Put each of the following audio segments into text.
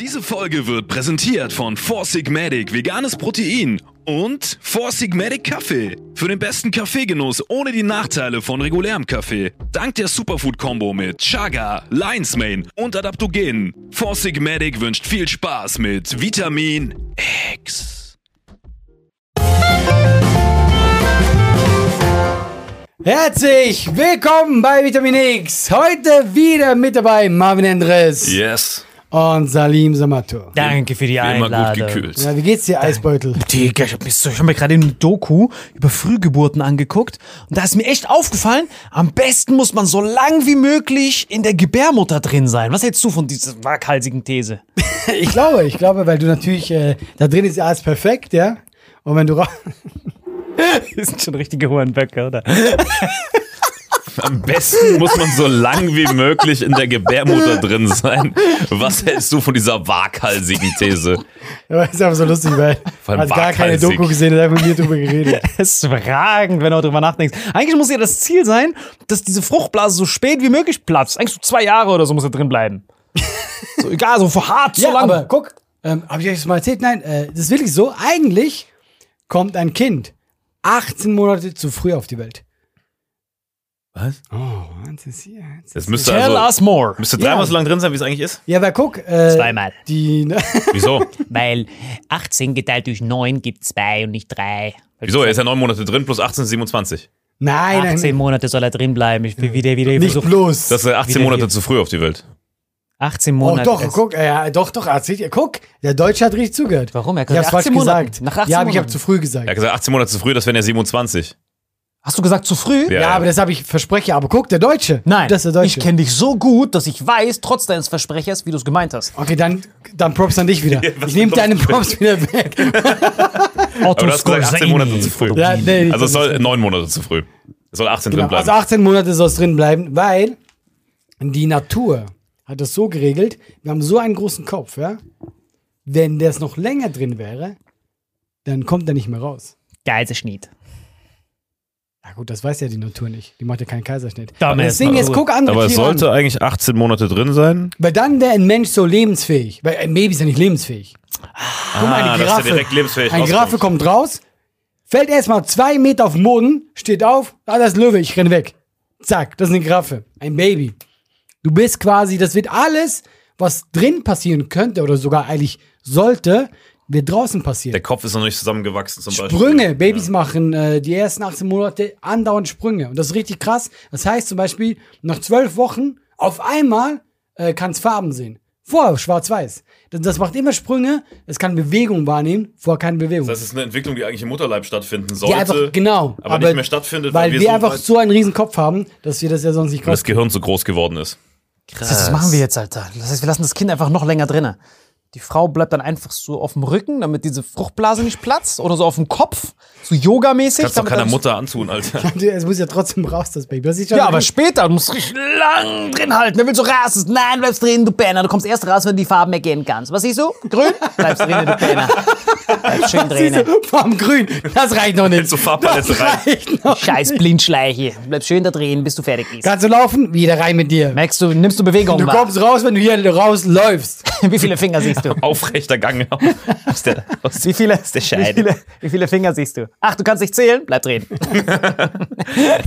Diese Folge wird präsentiert von Four Sigmatic Veganes Protein und Four Sigmatic Kaffee. Für den besten Kaffeegenuss ohne die Nachteile von regulärem Kaffee. Dank der Superfood-Kombo mit Chaga, Lion's Mane und Adaptogenen. Four Sigmatic wünscht viel Spaß mit Vitamin X. Herzlich willkommen bei Vitamin X. Heute wieder mit dabei Marvin Endres Yes. Und Salim Samato. Danke für die Wie immer gut Einladung. gekühlt. Ja, wie geht's dir, Eisbeutel? Digga, ich habe hab mir gerade eine Doku über Frühgeburten angeguckt und da ist mir echt aufgefallen, am besten muss man so lang wie möglich in der Gebärmutter drin sein. Was hältst du von dieser waghalsigen These? Ich glaube, ich glaube, weil du natürlich, äh, da drin ist ja alles perfekt, ja? Und wenn du ra Das sind schon richtige Hurenböcke, oder? Am besten muss man so lang wie möglich in der Gebärmutter drin sein. Was hältst du von dieser waghalsigen These? Ja, ist einfach so lustig, weil Vor allem hat gar keine. Doku gesehen, hat einfach mit mir drüber geredet. Das ist überragend, wenn du drüber nachdenkst. Eigentlich muss ja das Ziel sein, dass diese Fruchtblase so spät wie möglich platzt. Eigentlich so zwei Jahre oder so muss er drin bleiben. So, egal, so verharrt so ja, lange. aber guck, ähm, habe ich euch das mal erzählt? Nein, äh, das ist wirklich so. Eigentlich kommt ein Kind 18 Monate zu früh auf die Welt. Was? Oh, was ist hier? jetzt? Das müsste Tell also us more. müsste dreimal Ja. so lang drin sein, wie es eigentlich ist. Ja, aber guck, äh, Zweimal. die, Wieso? Weil 18 geteilt durch 9 gibt 2 und nicht 3. Wieso? Er ist ja neun Monate drin, plus 18 ist 27. nein, 18 nein, Monate soll er drin bleiben. Ich will wieder, wieder nicht bloß. Das ist 18 Wieder Monate zu früh auf die Welt. 18 Oh, Monate. doch, ist- guck, ja, doch, doch, erzählt ihr. Guck, der Deutsche hat richtig zugehört. Warum? Er Ich falsch 18 Monaten. gesagt. Nach 18 ja, aber ich habe zu früh gesagt. Er hat gesagt, 18 Monate zu früh, das wären ja 27. Hast du gesagt zu früh? Ja. ja, aber das habe ich verspreche. Aber guck, der Deutsche. Nein, das ist der ich Deutsche. kenne dich so gut, dass ich weiß, trotz deines Versprechers, wie du es gemeint hast. Okay, dann, dann Props an dich wieder. was ich nehme deine Props? Wieder weg. Otto Aber du hast gesagt, 18 Monate zu früh. ja, nee, Also es soll ist- neun Monate zu früh. Es soll 18 genau, drin bleiben. Also 18 Monate soll es drin bleiben, weil die Natur hat das so geregelt, wir haben so einen großen Kopf, ja. Wenn der noch länger drin wäre, dann kommt er nicht mehr raus. Kaiserschnitt. Ja gut, das weiß ja die Natur nicht. Die macht ja keinen Kaiserschnitt. Ding ist, Natur. guck andere Aber es Tiere sollte an. eigentlich 18 Monate drin sein. Weil dann wäre ein Mensch so lebensfähig. Weil ein Baby ist ja nicht lebensfähig. Guck mal, eine Ah, Giraffe. direkt lebensfähig Ein Giraffe kommt raus, fällt erstmal zwei Meter auf den Boden, steht auf, ah, das ist Löwe, ich renn weg. Zack, das ist eine Giraffe. Ein Baby. Du bist quasi, das wird alles, was drin passieren könnte oder sogar eigentlich sollte, wird draußen passieren. Der Kopf ist noch nicht zusammengewachsen zum Beispiel. Sprünge. Babys machen äh, die ersten 18 Monate andauernd Sprünge. Und das ist richtig krass. Das heißt zum Beispiel, nach zwölf Wochen auf einmal äh, kann es Farben sehen. Vorher schwarz-weiß. Das, das macht immer Sprünge. Es kann Bewegung wahrnehmen, vorher keine Bewegung. Das ist eine Entwicklung, die eigentlich im Mutterleib stattfinden die sollte. einfach, genau. aber, nicht mehr stattfindet, weil, wir, so einfach so einen riesen Kopf haben, dass wir das ja sonst nicht weil das. Gehirn so groß geworden ist. Das heißt, was machen wir jetzt, Alter? Das heißt, wir lassen das Kind einfach noch länger drinnen. Die Frau bleibt dann einfach so auf dem Rücken, damit diese Fruchtblase nicht platzt. Oder so auf dem Kopf, so yogamäßig. Kannst doch keiner Mutter antun, Alter. Es muss ja trotzdem raus, das Baby. Das Ja, aber später, du musst richtig lang drin halten. Dann willst du raus. Nein, bleibst drin, du Penner. Du kommst erst raus, wenn du die Farben erkennen kannst. Was siehst du? Grün? Bleibst drin, du Penner. Bleibst schön drin. Farben grün. Das reicht noch nicht. So Farbpalette das rein. reicht noch. Scheiß Blindschleiche. Bleibst schön da drin, bis du fertig bist. Kannst du laufen? Wieder rein mit dir. Merkst du, nimmst du Bewegung Du kommst raus, wenn du hier rausläufst. Wie viele Finger siehst du? Aufrechter Gang aus der, aus Wie viele, der wie, viele, wie viele Finger siehst du? Ach, du kannst nicht zählen? Bleib drin.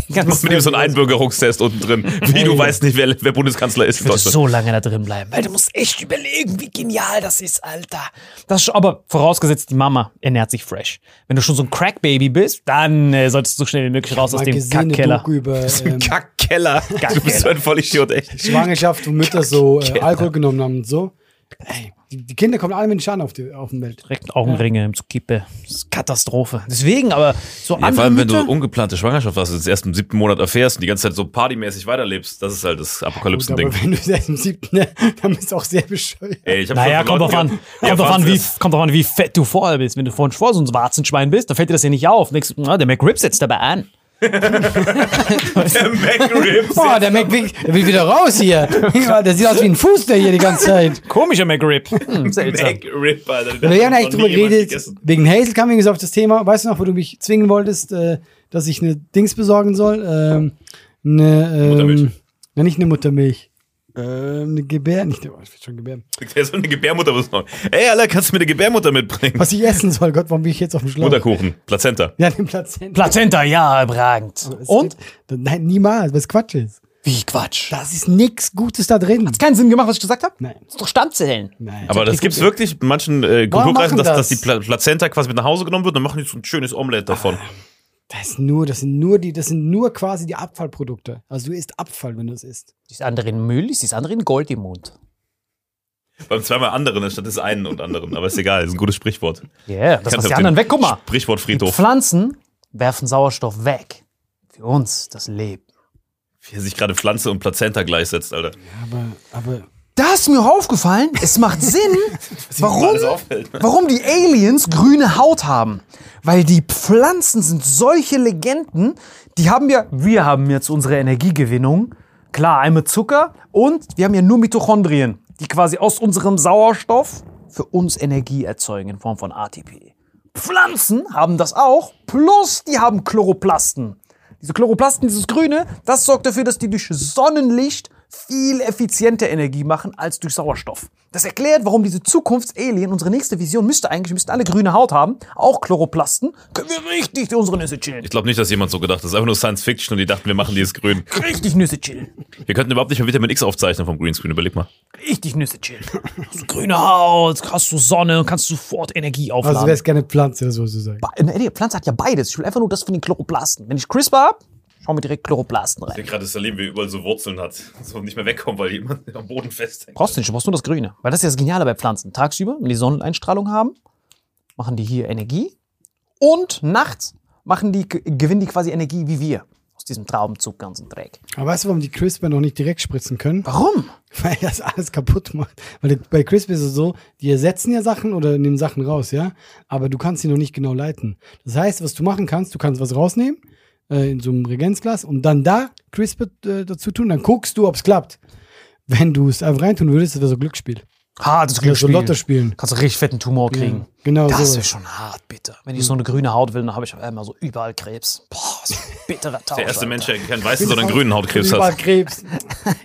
Mach mit ihm so einen Einbürgerungstest unten drin. Wie, du weißt nicht, wer, wer Bundeskanzler ist in Ich würde so lange da drin bleiben, weil du musst echt überlegen, wie genial das ist, Alter. Das ist, aber vorausgesetzt, die Mama ernährt sich fresh. Wenn du schon so ein Crack-Baby bist, dann äh, solltest du so schnell wie möglich raus aus dem Kackkeller. Über ähm, Kackkeller. Du bist so ein Vollidiot, echt. Schwangerschaft, wo Mütter so äh, Alkohol genommen haben und so. Ey, die, Kinder kommen alle mit Schaden auf die, auf die Welt. Direkt Augenringe im Zukippe. Das ist Katastrophe. Deswegen, aber so Ja, vor allem, wenn du ungeplante Schwangerschaft hast, das erst im siebten Monat erfährst und die ganze Zeit so partymäßig weiterlebst, das ist halt das Gut, aber Apokalypsen-Ding. wenn du erst im siebten, ne, dann bist du auch sehr bescheuert. Ey, ich hab Naja, kommt drauf an. Kommt ja, drauf an, wie, Franz, kommt drauf an, wie fett du vorher bist. Wenn du vorhin vor so ein Warzenschwein bist, dann fällt dir das ja nicht auf. Denkst, na, der McRib setzt dabei an. Der McRib. Oh, der Mac will, der will wieder raus hier. Der sieht aus wie ein Fuß, der hier die ganze Zeit. Komischer McRib. Hm. McRib, Alter. Wir haben eigentlich drüber geredet, wegen Hazel kam übrigens auf das Thema. Weißt du noch, wo du mich zwingen wolltest, äh, dass ich eine Dings besorgen soll? Ähm, eine, Muttermilch. ähm, na, nicht eine Muttermilch. Ähm, eine Gebär, nicht, oh, ich will schon gebären. Der soll eine Gebärmutter besorgen. Ey, Alter, kannst du mir eine Gebärmutter mitbringen? Was ich essen soll, Gott, warum bin ich jetzt auf dem Schlauch? Mutterkuchen, Plazenta. Ja, den Plazenta. Plazenta, ja, überragend. Und? Nein, niemals, was Quatsch ist. Wie Quatsch. Das ist nix Gutes da drin. Keinen Sinn gemacht, was ich gesagt habe? Nein, Das ist doch Stammzellen. nein. Aber das gibt's wirklich in manchen äh, Kulturkreisen, dass, das? dass die Pla Plazenta quasi mit nach Hause genommen wird, dann machen die so ein schönes Omelette davon. Das ist nur, das sind nur die, das sind nur quasi die Abfallprodukte. Also du isst Abfall, wenn du es isst. Das andere in Müll, das andere in Gold im Mund. Beim zweimal anderen anstatt des einen und anderen. Aber ist egal, ist ein gutes Sprichwort. Ja, yeah, das auf die anderen weg. Guck mal. Sprichwort Die Friedhof. Pflanzen werfen Sauerstoff weg. Für uns das Leben. Wie er sich gerade Pflanze und Plazenta gleichsetzt, Alter. Aber, aber Da ist mir aufgefallen, es macht Sinn, warum, warum die Aliens grüne Haut haben. Weil die Pflanzen sind solche Legenden, die haben ja, wir haben jetzt unsere Energiegewinnung, klar, einmal Zucker und wir haben ja nur Mitochondrien, die quasi aus unserem Sauerstoff für uns Energie erzeugen in Form von ATP. Pflanzen haben das auch, plus die haben Chloroplasten. Diese Chloroplasten, dieses Grüne, das sorgt dafür, dass die durch Sonnenlicht viel effizienter Energie machen als durch Sauerstoff. Das erklärt, warum diese Zukunftsalien, unsere nächste Vision, müsste eigentlich, wir müssten alle grüne Haut haben, auch Chloroplasten, können wir richtig unsere Nüsse chillen. Ich glaube nicht, dass jemand so gedacht hat. Das ist einfach nur Science Fiction und die dachten, wir machen dieses grün. Richtig Nüsse chillen. Wir könnten überhaupt nicht mehr Vitamin X aufzeichnen vom Greenscreen, überleg mal. Richtig Nüsse chillen. Hast du grüne Haut, hast du Sonne und kannst sofort Energie also aufladen. wäre es gerne Pflanze, das sollst du sagen. Ba- Nee, die Pflanze hat ja beides. Ich will einfach nur das von den Chloroplasten. Wenn ich CRISPR hab, schauen wir direkt Chloroplasten rein. gerade Salim, wie überall so Wurzeln hat. So nicht mehr wegkommt, weil jemand am Boden festhängt. Brauchst du nicht, du brauchst nur das Grüne. Weil das ist ja das Geniale bei Pflanzen. Tagsüber, wenn die Sonneneinstrahlung haben, machen die hier Energie. Und nachts machen die, gewinnen die quasi Energie wie wir. Aus diesem so einem Dreck. Aber weißt du, warum die CRISPR noch nicht direkt spritzen können? Warum? Weil das alles kaputt macht. Weil bei CRISPR ist es so, die ersetzen ja Sachen oder nehmen Sachen raus, ja. Aber du kannst sie noch nicht genau leiten. Das heißt, was du machen kannst, du kannst was rausnehmen äh, in so einem Reagenzglas und dann da CRISPR äh, dazu tun, dann guckst du, ob es klappt. wenn du es einfach reintun würdest, das wäre so Glücksspiel. Hartes Ja, so Glücksspiel. Lotto spielen. Kannst du richtig fetten Tumor kriegen. Ja, genau Das so. wäre schon hart bitter. Wenn ich so eine grüne Haut will, dann habe ich auf einmal so überall Krebs. Boah, so ein bitterer Tausch. Der erste Alter. Mensch, der keinen weißen, sondern grünen Hautkrebs Überall hat. Krebs.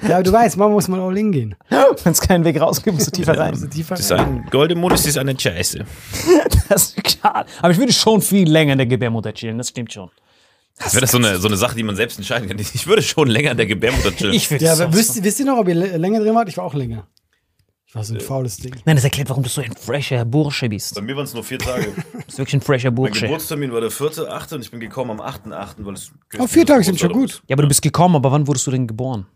ja, aber du weißt, manchmal muss man all in gehen. Wenn es keinen Weg raus gibt, musst du tiefer Also rein. tiefer Das ist rein. ein Golden Mond ist eine Scheiße. Das ist klar. Aber ich würde schon viel länger in der Gebärmutter chillen, das stimmt schon. Das wäre das so eine, so eine Sache, die man selbst entscheiden kann. Ich würde schon länger in der Gebärmutter chillen. Ich würde Ja, so- aber wisst, wisst ihr noch, ob ihr lä- länger drin wart? Ich war auch länger. Ich war so Äh. ein faules Ding. Nein, das erklärt, warum du so ein fresher Bursche bist. Bei mir waren es nur vier Tage. Du bist wirklich ein fresher Mein Bursche. Geburtstermin war der 4.8. und ich bin gekommen am 8.8., weil es. Oh, vier Tage sind schon gut. Ja, aber du bist gekommen, aber wann wurdest du denn geboren?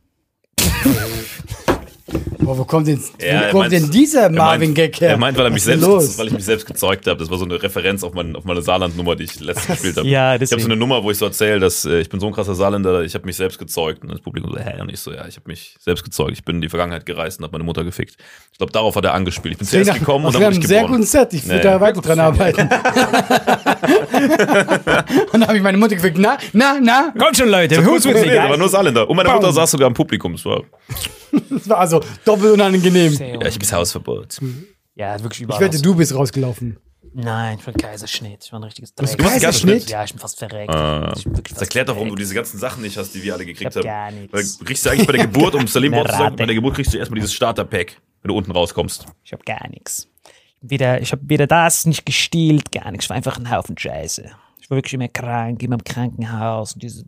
Boah, wo kommt denn, Ja, wo er kommt meint- denn dieser Er meint- Marvin-Gag her? Er meint, weil, er mich selbst, los? weil ich mich selbst gezeugt habe. Das war so eine Referenz auf, mein, auf meine Saarland-Nummer, die ich letztens gespielt habe. Ja, Ich habe so eine Nummer, wo ich so erzähle, dass äh, ich bin so ein krasser Saarländer, ich habe mich selbst gezeugt. Und das Publikum so, hä? Und ich so, ja, ich habe mich selbst gezeugt. Ich bin in die Vergangenheit gereist und habe meine Mutter gefickt. Ich glaube, darauf hat er angespielt. Ich bin zuerst gekommen und wir dann haben bin einen ich sehr geboren. guten Set. Ich würde Nee. da weiter dran arbeiten. und dann habe ich meine Mutter gefragt, na, na, na. Kommt schon, Leute. Das war nur Saarländer. Und meine. Mutter saß sogar im Publikum. Das war, Das war also doppelt unangenehm. ja, ich bis Hausverbot. Ja, wirklich Ich überall. wette, was- du bist rausgelaufen. Nein, ich bin Kaiserschnitt. Ich war ein richtiges bist Dreck. Kaiserschnitt? Ja, ich bin fast verreckt. Ah. Ich bin wirklich Das fast erklärt doch, warum du diese ganzen Sachen nicht hast, die wir alle gekriegt Ich hab haben. gar nichts. Weil du kriegst du eigentlich bei der Geburt, um Salim zu sagen, bei der Geburt kriegst du erstmal dieses Starter-Pack, wenn du unten rauskommst. Ich hab gar nichts. Weder, ich habe weder das nicht gestiehlt, gar nichts. Ich war einfach ein Haufen Scheiße. Wirklich immer krank, immer im Krankenhaus. Und diese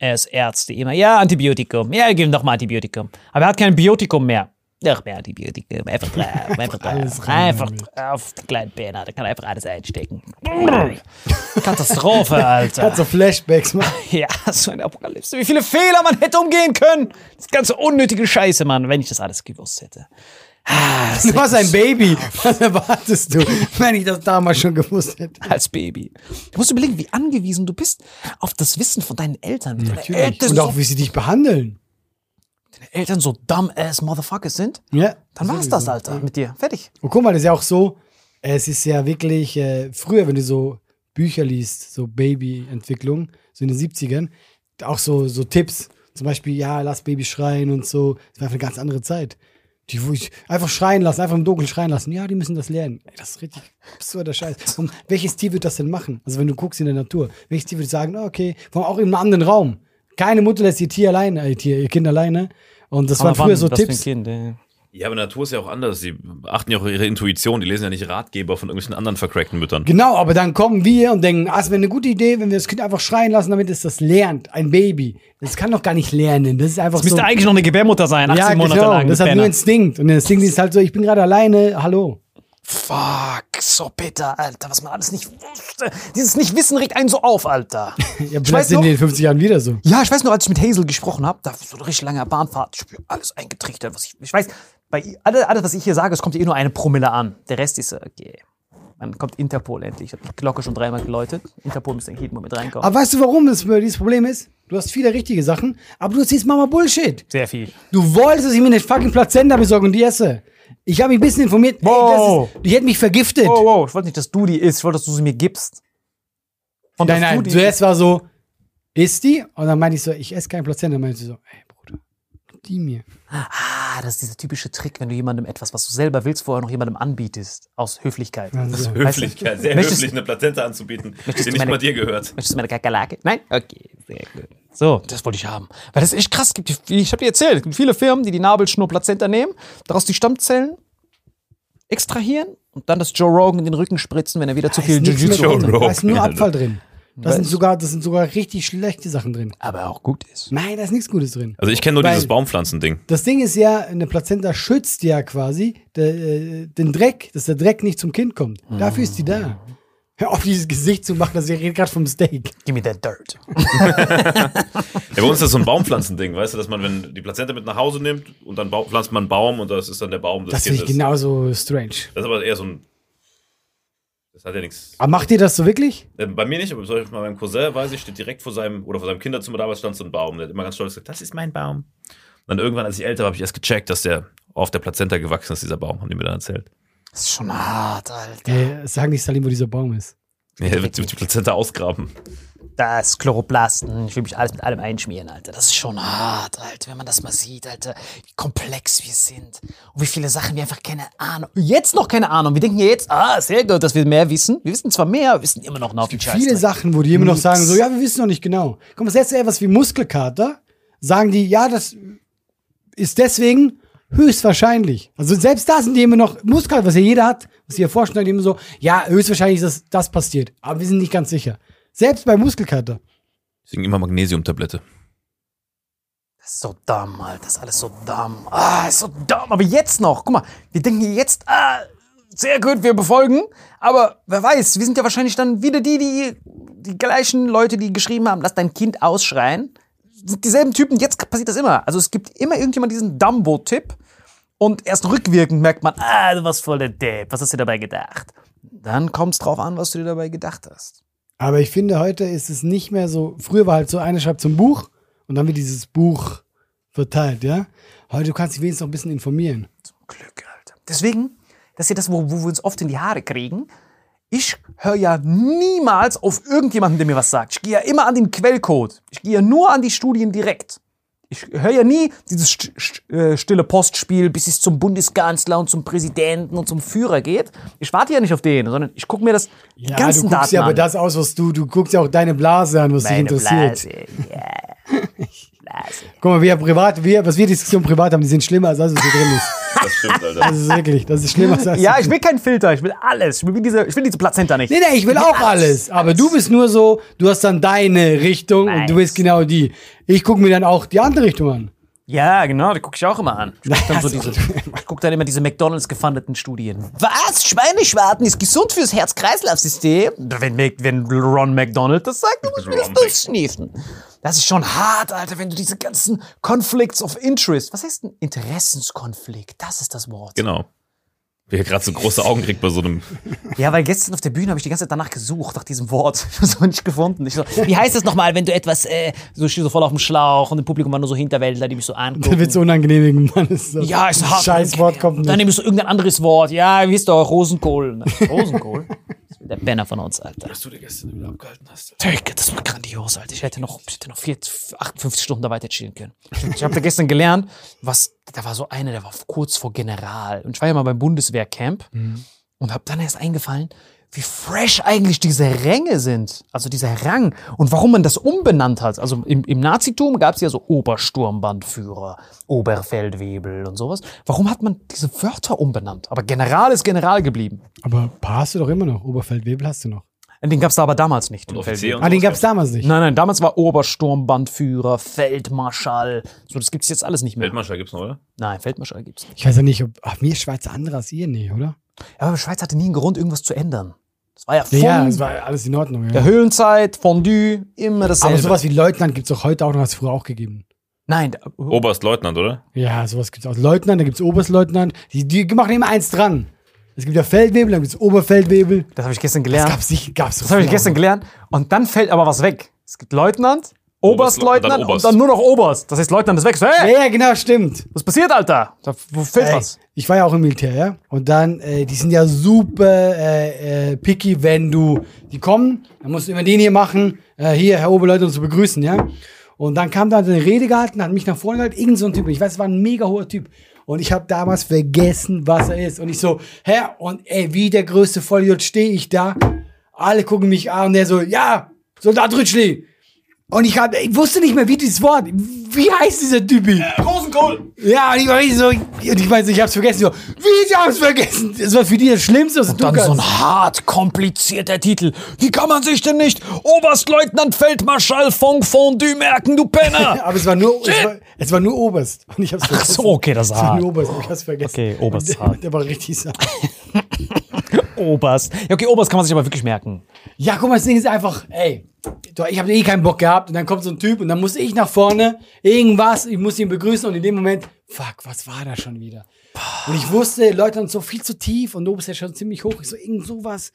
ass Ärzte immer, ja, Antibiotikum. Ja, gib ihm doch mal Antibiotikum. Aber er hat kein Biotikum mehr. Doch mehr Antibiotikum. Einfach drauf, einfach drauf. Einfach damit. auf den kleinen Bernhard. Der kann einfach alles einstecken. Katastrophe, Alter. Hat so Flashbacks, Mann. Ja, so eine Apokalypse. Wie viele Fehler man hätte umgehen können. Das ganze unnötige Scheiße, Mann, wenn ich das alles gewusst hätte. Ah, Du warst ein Baby. Was erwartest du, wenn ich das damals schon gewusst hätte? als Baby. Du musst überlegen, wie angewiesen du bist auf das Wissen von deinen Eltern. Deine Eltern, Und auch, so, wie sie dich behandeln. deine Eltern so dumb ass Motherfuckers sind, Ja. dann war's das, Alter, mit dir. Fertig. Und guck mal, das ist ja auch so, es ist ja wirklich, äh, früher, wenn du so Bücher liest, so Babyentwicklung, so in den 70ern, auch so, so Tipps. Zum Beispiel, ja, lass Baby schreien und so. Das war einfach eine ganz andere Zeit. Die, wo ich einfach schreien lassen, einfach im Dunkeln schreien lassen. Ja, die müssen das lernen. Ey, das ist richtig absurder Scheiß. Und welches Tier wird das denn machen? Also, wenn du guckst in der Natur, welches Tier würde sagen, ah, okay, vor allem auch in einem anderen Raum. Keine Mutter lässt ihr Tier alleine, äh, Tier, ihr Kind alleine. Und das waren früher so Tipps. Kind, äh. Ja, aber Natur ist ja auch anders. Die achten ja auch auf ihre Intuition. Die lesen ja nicht Ratgeber von irgendwelchen anderen vercrackten Müttern. Genau, aber dann kommen wir und denken, ah, es wäre eine gute Idee, wenn wir das Kind einfach schreien lassen, damit es das lernt. Ein Baby. Das kann doch gar nicht lernen. Das ist einfach Das müsste so. eigentlich noch eine Gebärmutter sein, 18 ja, Monate genau. lang. Das hat nur. Instinkt. Und der Instinkt ist halt so, ich bin gerade alleine, hallo. Fuck, so bitter, Alter, was man alles nicht wusste. Dieses Nicht-Wissen regt einen so auf, Alter. Ja, weiß vielleicht sind noch- die in 50 Jahren wieder so. Ja, ich weiß noch, als ich mit Hazel gesprochen habe, da war so eine richtig lange Bahnfahrt, ich hab alles eingetrichtert, was ich, ich weiß, bei alles, was ich hier sage, es kommt ihr nur eine Promille an. Der Rest ist, so, okay. Dann kommt Interpol endlich. Ich habe die Glocke schon dreimal geläutet. Interpol müsste eigentlich jeden Moment reinkommen. Aber weißt du, warum das dieses Problem ist? Du hast viele richtige Sachen, aber du siehst Mama Bullshit. Sehr viel. Du wolltest, dass ich mir eine fucking Plazenta besorge und die esse. Ich habe mich ein bisschen informiert. Wow. Ey, ist, die hätten mich vergiftet. Wow, wow, ich wollte nicht, dass du die isst, ich wollte, dass du sie mir gibst. Und Nein, nein, zuerst war so, isst die? Und dann meinte ich so, ich esse kein Plazenta. Dann meinte sie so, ey die mir. Ah, das ist dieser typische Trick, wenn du jemandem etwas, was du selber willst, vorher noch jemandem anbietest. Aus Höflichkeit. Also, Höflichkeit, sehr Möchtest- höflich, eine Plazenta anzubieten, die du nicht meine- mal dir gehört. Möchtest du meine Kakerlake? Nein? Okay, sehr gut. So, das wollte ich haben. Weil das ist echt krass. Gibt, ich habe dir erzählt, es gibt viele Firmen, die die Nabelschnur Plazenta nehmen, daraus die Stammzellen extrahieren und dann das Joe Rogan in den Rücken spritzen, wenn er wieder zu viel ist Jiu-Jitsu hat. Da ist nur Abfall drin. Das sind, sogar, das sind sogar richtig schlechte Sachen drin. Aber auch gut ist. Nein, da ist nichts Gutes drin. Also ich kenne nur Weil- dieses Baumpflanzending. Das Ding ist ja, eine Plazenta schützt ja quasi der, äh, den Dreck, dass der Dreck nicht zum Kind kommt. Dafür ist die da. Hör auf, dieses Gesicht zu machen, dass ich rede gerade vom Steak. Give me that dirt. Ja, bei uns ist das so ein Baumpflanzending, weißt du, dass man, wenn die Plazenta mit nach Hause nimmt und dann pflanzt man einen Baum und das ist dann der Baum des Das finde Kindes. ich genauso strange. Das ist aber eher so ein. Das hat ja nichts. Aber macht ihr das so wirklich? Äh, Bei mir nicht, aber zum Beispiel bei meinem Cousin, weiß ich, steht direkt vor seinem, oder vor seinem Kinderzimmer damals stand so ein Baum. Der hat immer ganz stolz gesagt, das ist mein Baum. Und dann irgendwann, als ich älter war, habe ich erst gecheckt, dass der auf der Plazenta gewachsen ist, dieser Baum, haben die mir dann erzählt. Das ist schon hart, Alter. Äh, sag nicht, Salim, wo dieser Baum ist. Ja, wird die Plazenta ausgraben. Das Chloroplasten, ich will mich alles mit allem einschmieren, Alter. Das ist schon hart, Alter, wenn man das mal sieht, Alter, wie komplex wir sind. Und wie viele Sachen wir einfach keine Ahnung. Jetzt noch keine Ahnung. Wir denken ja jetzt, ah, sehr gut, dass wir mehr wissen. Wir wissen zwar mehr, wir wissen immer noch einen Haufen Scheiß. Viele. Sachen, wo die immer noch Nix. sagen, so, ja, wir wissen noch nicht genau. Guck mal, selbst etwas wie Muskelkater, sagen die, ja, das ist deswegen höchstwahrscheinlich. Also selbst da sind die immer noch, Muskelkater, was ja jeder hat, was sie ja vorstellen, die immer so, ja, höchstwahrscheinlich ist das, das passiert. Aber wir sind nicht ganz sicher. Selbst bei Muskelkater. Deswegen immer Magnesiumtablette. Das ist so dumm, Alter. Das ist alles so dumm. Ah, ist so dumm. Aber jetzt noch. Guck mal, wir denken jetzt, ah, sehr gut, wir befolgen. Aber wer weiß, wir sind ja wahrscheinlich dann wieder die, die, die gleichen Leute, die geschrieben haben, lass dein Kind ausschreien. Sind dieselben Typen. Jetzt passiert das immer. Also es gibt immer irgendjemand diesen Dumbo-Tipp. Und erst rückwirkend merkt man, ah, du warst voll der Depp. Was hast du dir dabei gedacht? Dann kommt es drauf an, was du dir dabei gedacht hast. Aber ich finde, heute ist es nicht mehr so. Früher war halt so, einer schreibt zum Buch und dann wird dieses Buch verteilt, ja. Heute du kannst dich wenigstens noch ein bisschen informieren. Glück, Alter. Deswegen, das ist ja das, wo, wo wir uns oft in die Haare kriegen. Ich höre ja niemals auf irgendjemanden, der mir was sagt. Ich gehe ja immer an den Quellcode. Ich gehe ja nur an die Studien direkt. Ich höre ja nie dieses äh, stille Postspiel, bis es zum Bundeskanzler und zum Präsidenten und zum Führer geht. Ich warte ja nicht auf den, sondern ich gucke mir das Ja, ganzen du guckst Daten ja aber an. das aus, was du, du guckst ja auch deine Blase an, was dich Meine interessiert. Blase, ja. Blase. Guck mal, wir privat, wir, was wir Diskussionen privat haben, die sind schlimmer als alles, was hier drin ist. Das stimmt, Alter. Das ist wirklich, das ist schlimmer als alles. Ja, ich will keinen Filter, ich will alles. Ich will diese, ich will diese Plazenta nicht. Nee, nee, ich will auch alles. Aber du bist nur so, du hast dann deine Richtung und du bist genau die. Ich gucke mir dann auch die andere Richtung an. Ja, genau, die gucke ich auch immer an. Ich dann, so diese, so. ich guck dann immer diese McDonalds gefundeten Studien. Was? Schweineschwarten ist gesund fürs Herz-Kreislauf-System? Wenn, wenn Ron McDonald das sagt, dann muss ich Ron das durchschniefen. Das ist schon hart, Alter, wenn du diese ganzen Conflicts of Interest. Was heißt ein Interessenskonflikt? Das ist das Wort. Genau. Wer gerade so große Augen kriegt bei so einem. Ja, weil gestern auf der Bühne habe ich die ganze Zeit danach gesucht, nach diesem Wort. Ich habe es aber nicht gefunden. Ich so, wie heißt das nochmal, wenn du etwas, äh, so stehe so voll auf dem Schlauch und im Publikum waren nur so Hinterwäldler, die mich so Dann angucken. wird's unangenehm, Mann. Ist das Ja, ist hart. Scheiß Wort kommt Dann nicht. nimmst du irgendein anderes Wort. Ja, wie ist doch Rosenkohl. Rosenkohl? Der Banner von uns, Alter. Was du dir gestern wieder abgehalten hast. Digga, das war grandios, Alter. Ich hätte noch, ich hätte noch vier, 58 Stunden da weiter chillen können. Ich habe da gestern gelernt, was, da war so einer, der war kurz vor General. Und ich war ja mal beim Bundeswehrcamp und habe dann erst eingefallen, wie fresh eigentlich diese Ränge sind. Also dieser Rang. Und warum man das umbenannt hat. Also im, im Nazitum gab es ja so Obersturmbandführer, Oberfeldwebel und sowas. Warum hat man diese Wörter umbenannt? Aber General ist General geblieben. Aber ein paar hast du doch immer noch. Oberfeldwebel hast du noch. Den gab es da aber damals nicht. Ah, den sowas gab's damals nicht. Nein, nein, damals war Obersturmbandführer, Feldmarschall. So, das gibt's jetzt alles nicht mehr. Feldmarschall gibt's noch, oder? Nein, Feldmarschall gibt's nicht. Ich weiß ja nicht, ob. Ach, mir ist Schweizer andere als ihr, nee, oder? Ja, aber Schweiz hatte nie einen Grund, irgendwas zu ändern. Das war ja von Ja, es war alles in Ordnung. der Ja. Höhlenzeit, Fondue, immer dasselbe. Aber sowas wie Leutnant gibt's doch heute auch noch, hat es früher auch gegeben. Nein, der- Oberstleutnant, oder? Ja, sowas gibt's auch. Leutnant, da gibt's Oberstleutnant. Die, die machen immer eins dran. Es gibt ja Feldwebel, dann gibt's Oberfeldwebel. das habe ich gestern Das gelernt. gab's nicht, gab's Das habe ich gestern gelernt. Und dann fällt aber was weg. Es gibt Leutnant, Oberstleutnant dann und Oberst. dann nur noch Oberst. Das heißt, Leutnant ist weg. So, hey, Ja, ja, genau, stimmt. was passiert, Alter? Da wo fehlt Ey, was. ich war ja auch im Militär, ja. Und dann, äh, die sind ja super äh, äh, picky, wenn du, die kommen, dann musst du immer den hier machen, äh, hier, Herr Oberleutnant, zu begrüßen, ja. Und dann kam da eine Rede gehalten, hat mich nach vorne gehalten, irgend so ein Typ, ich weiß, es war ein mega hoher Typ. Und ich habe damals vergessen, was er ist. Und ich so, Herr, und ey, wie der größte Vollidiot stehe ich da. Alle gucken mich an und der so, ja, Soldat Rütschli. Und ich, hab, ich wusste nicht mehr, wie dieses Wort, wie heißt dieser Typi? Rosenkohl! Ja, und ich war richtig so, und ich weiß, ich hab's vergessen. So, wie, ich hab's vergessen? Das war für die das Schlimmste, was du Dann kannst. so ein hart komplizierter Titel. Wie kann man sich denn nicht Oberstleutnant Feldmarschall von Fondue merken, du Penner? aber es war nur, es war, es war nur Oberst. Und ich hab's Ach vergessen. so, okay, das ist Es war hart. nur Oberst, ich hab's vergessen. Okay, Oberst Und ist der, hart. der war richtig sauer. Oberst. Ja, okay, Oberst kann man sich aber wirklich merken. Ja, guck mal, das Ding ist einfach, ey, ich habe eh keinen Bock gehabt und dann kommt so ein Typ und dann muss ich nach vorne, irgendwas, ich muss ihn begrüßen und in dem Moment, fuck, was war da schon wieder? Und ich wusste, Leute sind so viel zu tief und du bist ja schon ziemlich hoch, ich so, irgend sowas.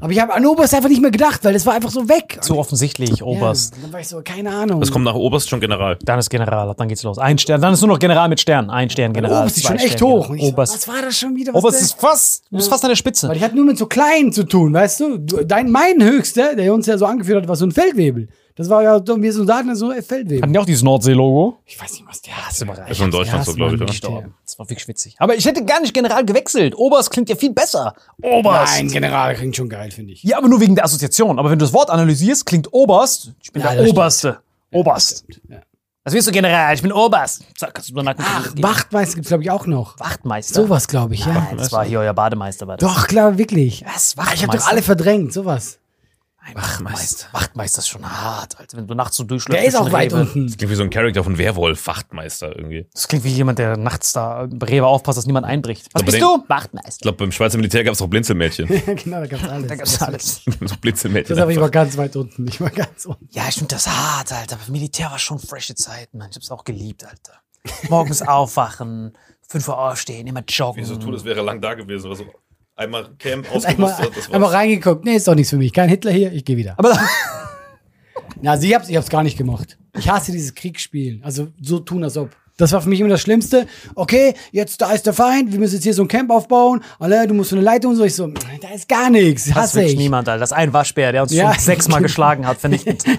Aber ich habe an Oberst einfach nicht mehr gedacht, weil das war einfach so weg. Zu offensichtlich, Oberst. Ja, dann war ich so, keine Ahnung. Es kommt nach Oberst schon General. Dann ist General, dann geht's los. Ein Stern, dann ist nur noch General mit Stern. Ein Stern, General. Oberst ist schon echt Stern, hoch. So, Oberst. was war das schon wieder? Was Oberst ist fast, du bist fast an der Spitze. Weil ich hatte nur mit so Kleinen zu tun, weißt du? du dein, mein Höchster, der uns ja so angeführt hat, war so ein Feldwebel. Das war ja, so- wir Soldaten so ein Feldwebel. Hatten die auch dieses Nordsee-Logo? Ich weiß nicht, was der Das ist immer Das ist in Deutschland so, glaube ich, oder? gestorben. Das war wirklich witzig. Aber ich hätte gar nicht General gewechselt. Oberst klingt ja viel besser. Oberst. Nein, General klingt schon geil, finde ich. Ja, aber nur wegen der Assoziation. Aber wenn du das Wort analysierst, klingt Oberst. Ich bin Ja, der Oberste. Oberst. Ja. Was willst du, General? Ich bin Oberst. Zack, kannst du nur Nacken Ach, Wachtmeister gibt's glaube ich auch noch. Wachtmeister. Sowas, glaube ich, ja. Nein, das war hier euer Bademeister. War das. Doch, klar, wirklich. Was? Ah, Ich habe doch alle verdrängt, sowas. Wachtmeister. Wachtmeister ist schon hart, Alter. Wenn du nachts so durchläufst. Der ist auch weit Rewe. unten. Das klingt wie so ein Charakter von Werwolf, Wachtmeister irgendwie. Das klingt wie jemand, der nachts da im Rewe aufpasst, dass niemand einbricht. Was Aber bist du? Ich Wachtmeister. glaube, beim Schweizer Militär gab es auch Blinzelmädchen. genau, da gab's alles. Da gab's alles. so Blinzelmädchen. Das habe ich war ganz weit unten. Ich war ganz unten. Ja, ich finde das hart, Alter. Militär war schon frische Zeit, Mann. Ich hab's auch geliebt, Alter. Morgens aufwachen, 5 Uhr aufstehen, immer joggen. Wie so tun, es wäre lang da gewesen. Also einmal Camp Einmal, ausgerüstet, das einmal war's. reingeguckt. Nee, ist doch nichts für mich. Kein Hitler hier, ich gehe wieder. Aber Ja, also ich hab's, ich hab's gar nicht gemacht. Ich hasse dieses Kriegsspiel. Also so tun, als ob. Das war für mich immer das Schlimmste. Okay, jetzt da ist der Feind, wir müssen jetzt hier so ein Camp aufbauen. Alle, du musst so eine Leitung und so. Ich so, da ist gar nichts. das ist Hasse ich. niemand, Alter. Das ist ein Waschbär, der uns Ja. schon sechsmal geschlagen hat, vernichtend.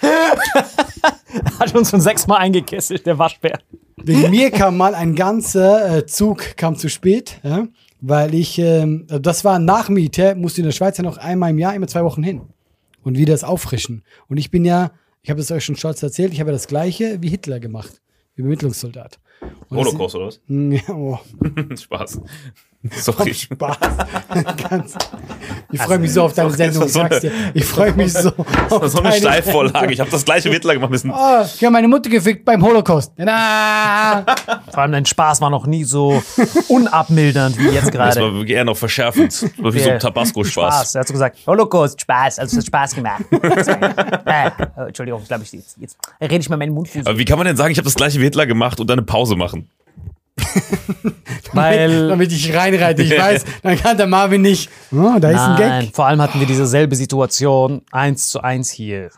hat uns schon sechsmal eingekesselt, der Waschbär. Wegen mir kam mal ein ganzer äh, Zug kam zu spät, ja, weil ich, ähm, das war nach Militär, musste in der Schweiz ja noch einmal im Jahr, immer zwei Wochen hin und wieder das auffrischen. Und ich bin ja, ich habe das euch schon stolz erzählt, ich habe ja das gleiche wie Hitler gemacht, wie Übermittlungssoldat. Und das- Holocaust oder was? Ja, oh, Spaß. Sorry. Spaß. Ganz, ich freue mich so auf deine das Sendung, so eine-. Ich freue mich so. auf So eine Steilvorlage. Ich habe das gleiche Hitler gemacht müssen. Oh, ich habe meine Mutter gefickt beim Holocaust. Na, Vor allem dein Spaß war noch nie so unabmildernd wie jetzt Das gerade. war eher noch verschärfend. Das wie so ein Tabasco-Spaß. Er hat so gesagt, Holocaust, Spaß, also es hat Spaß gemacht. äh, Entschuldigung, glaube ich, jetzt, jetzt rede ich mal meinen Mund. Aber wie kann man denn sagen, ich habe das gleiche wie Hitler gemacht und dann eine Pause machen? Weil, damit ich reinreite. Ich weiß, dann kann der Marvin nicht. Oh, da ist ein nein, Gag. vor allem hatten wir dieselbe Situation eins zu eins hier.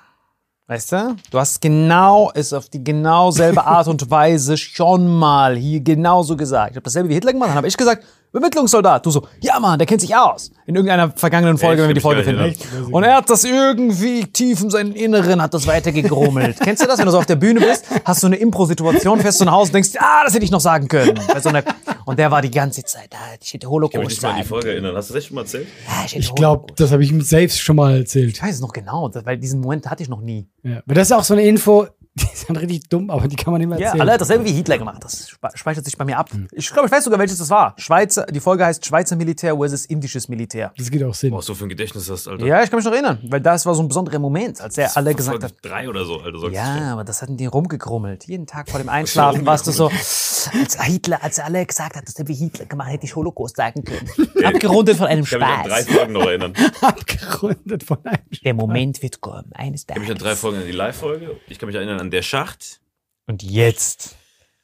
Weißt du? Du hast genau es auf die genau selbe Art und Weise schon mal hier genauso gesagt. Ich habe dasselbe wie Hitler gemacht, dann habe ich gesagt, Übermittlungssoldat. Du so, ja Mann, der kennt sich aus. In irgendeiner vergangenen Folge, wenn wir die Folge finden. Und er hat das irgendwie tief in seinem Inneren, hat das weitergegrummelt. Kennst du das, wenn du so auf der Bühne bist, hast du eine Impro-Situation, fährst du nach Hause und denkst, ah, das hätte ich noch sagen können. So einer, und der war die ganze Zeit, da, ich hätte Ich kann mich Holocaust nicht mal an die. Folge erinnern. Hast du das echt schon mal erzählt? Ja, ich Ich glaube, Holocaust. das habe ich ihm selbst schon mal erzählt. Ich weiß es noch genau, das- weil diesen Moment hatte ich noch nie. Ja. Aber das ist auch so eine Info, die dann richtig dumm, aber die kann man immer Ja, erzählen. alle hat dasselbe wie Hitler gemacht. Das spe- speichert sich bei mir ab. Ich glaube, ich weiß sogar, welches das war. Schweizer, die Folge heißt Schweizer Militär versus indisches Militär. das geht auch Sinn. Was du für ein Gedächtnis hast, Alter. Ja, ich kann mich noch erinnern, weil das war so ein besonderer Moment, als er alle gesagt Folge hat. drei oder so, Alter. sagst. Ja, aber das hatten die rumgegrummelt. Jeden Tag vor dem Einschlafen warst du so, als Hitler, als er alle gesagt hat, das hätte wie Hitler gemacht, hätte ich Holocaust sagen können. Abgerundet von einem Ich kann mich an drei Spaß. Folgen noch erinnern. Ich Abgerundet von einem. Der Moment wird kommen, eines kann mich an Tages. drei Folgen an die Live-Folge. Ich kann mich erinnern an der Schacht. Und jetzt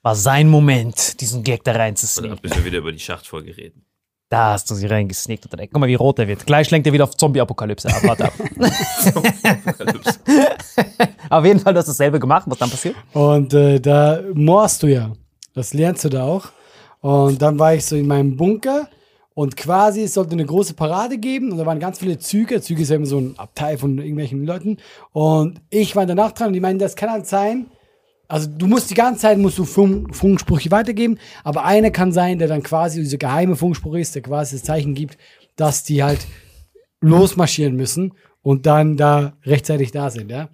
war sein Moment, diesen Gag da Und reinzusneaken. dann bis wir wieder über die Schachtfolge reden. Da hast du sie reingesneakt. der- Guck mal, wie rot er wird. Gleich lenkt er wieder auf Zombie-Apokalypse ab. Warte ab. Auf jeden Fall, du hast dasselbe gemacht. Was dann passiert? Und äh, da moorst du ja. Das lernst du da auch. Und dann war ich so in meinem Bunker und quasi es sollte eine große Parade geben und da waren ganz viele Züge. Züge ist ja immer so ein Abteil von irgendwelchen Leuten. Und ich war danach dran und die meinen, das kann halt sein. Also du musst die ganze Zeit musst du Funk, Funksprüche weitergeben, aber einer kann sein, der dann quasi dieser geheime Funkspruch ist, der quasi das Zeichen gibt, dass die halt losmarschieren müssen und dann da rechtzeitig da sind, ja.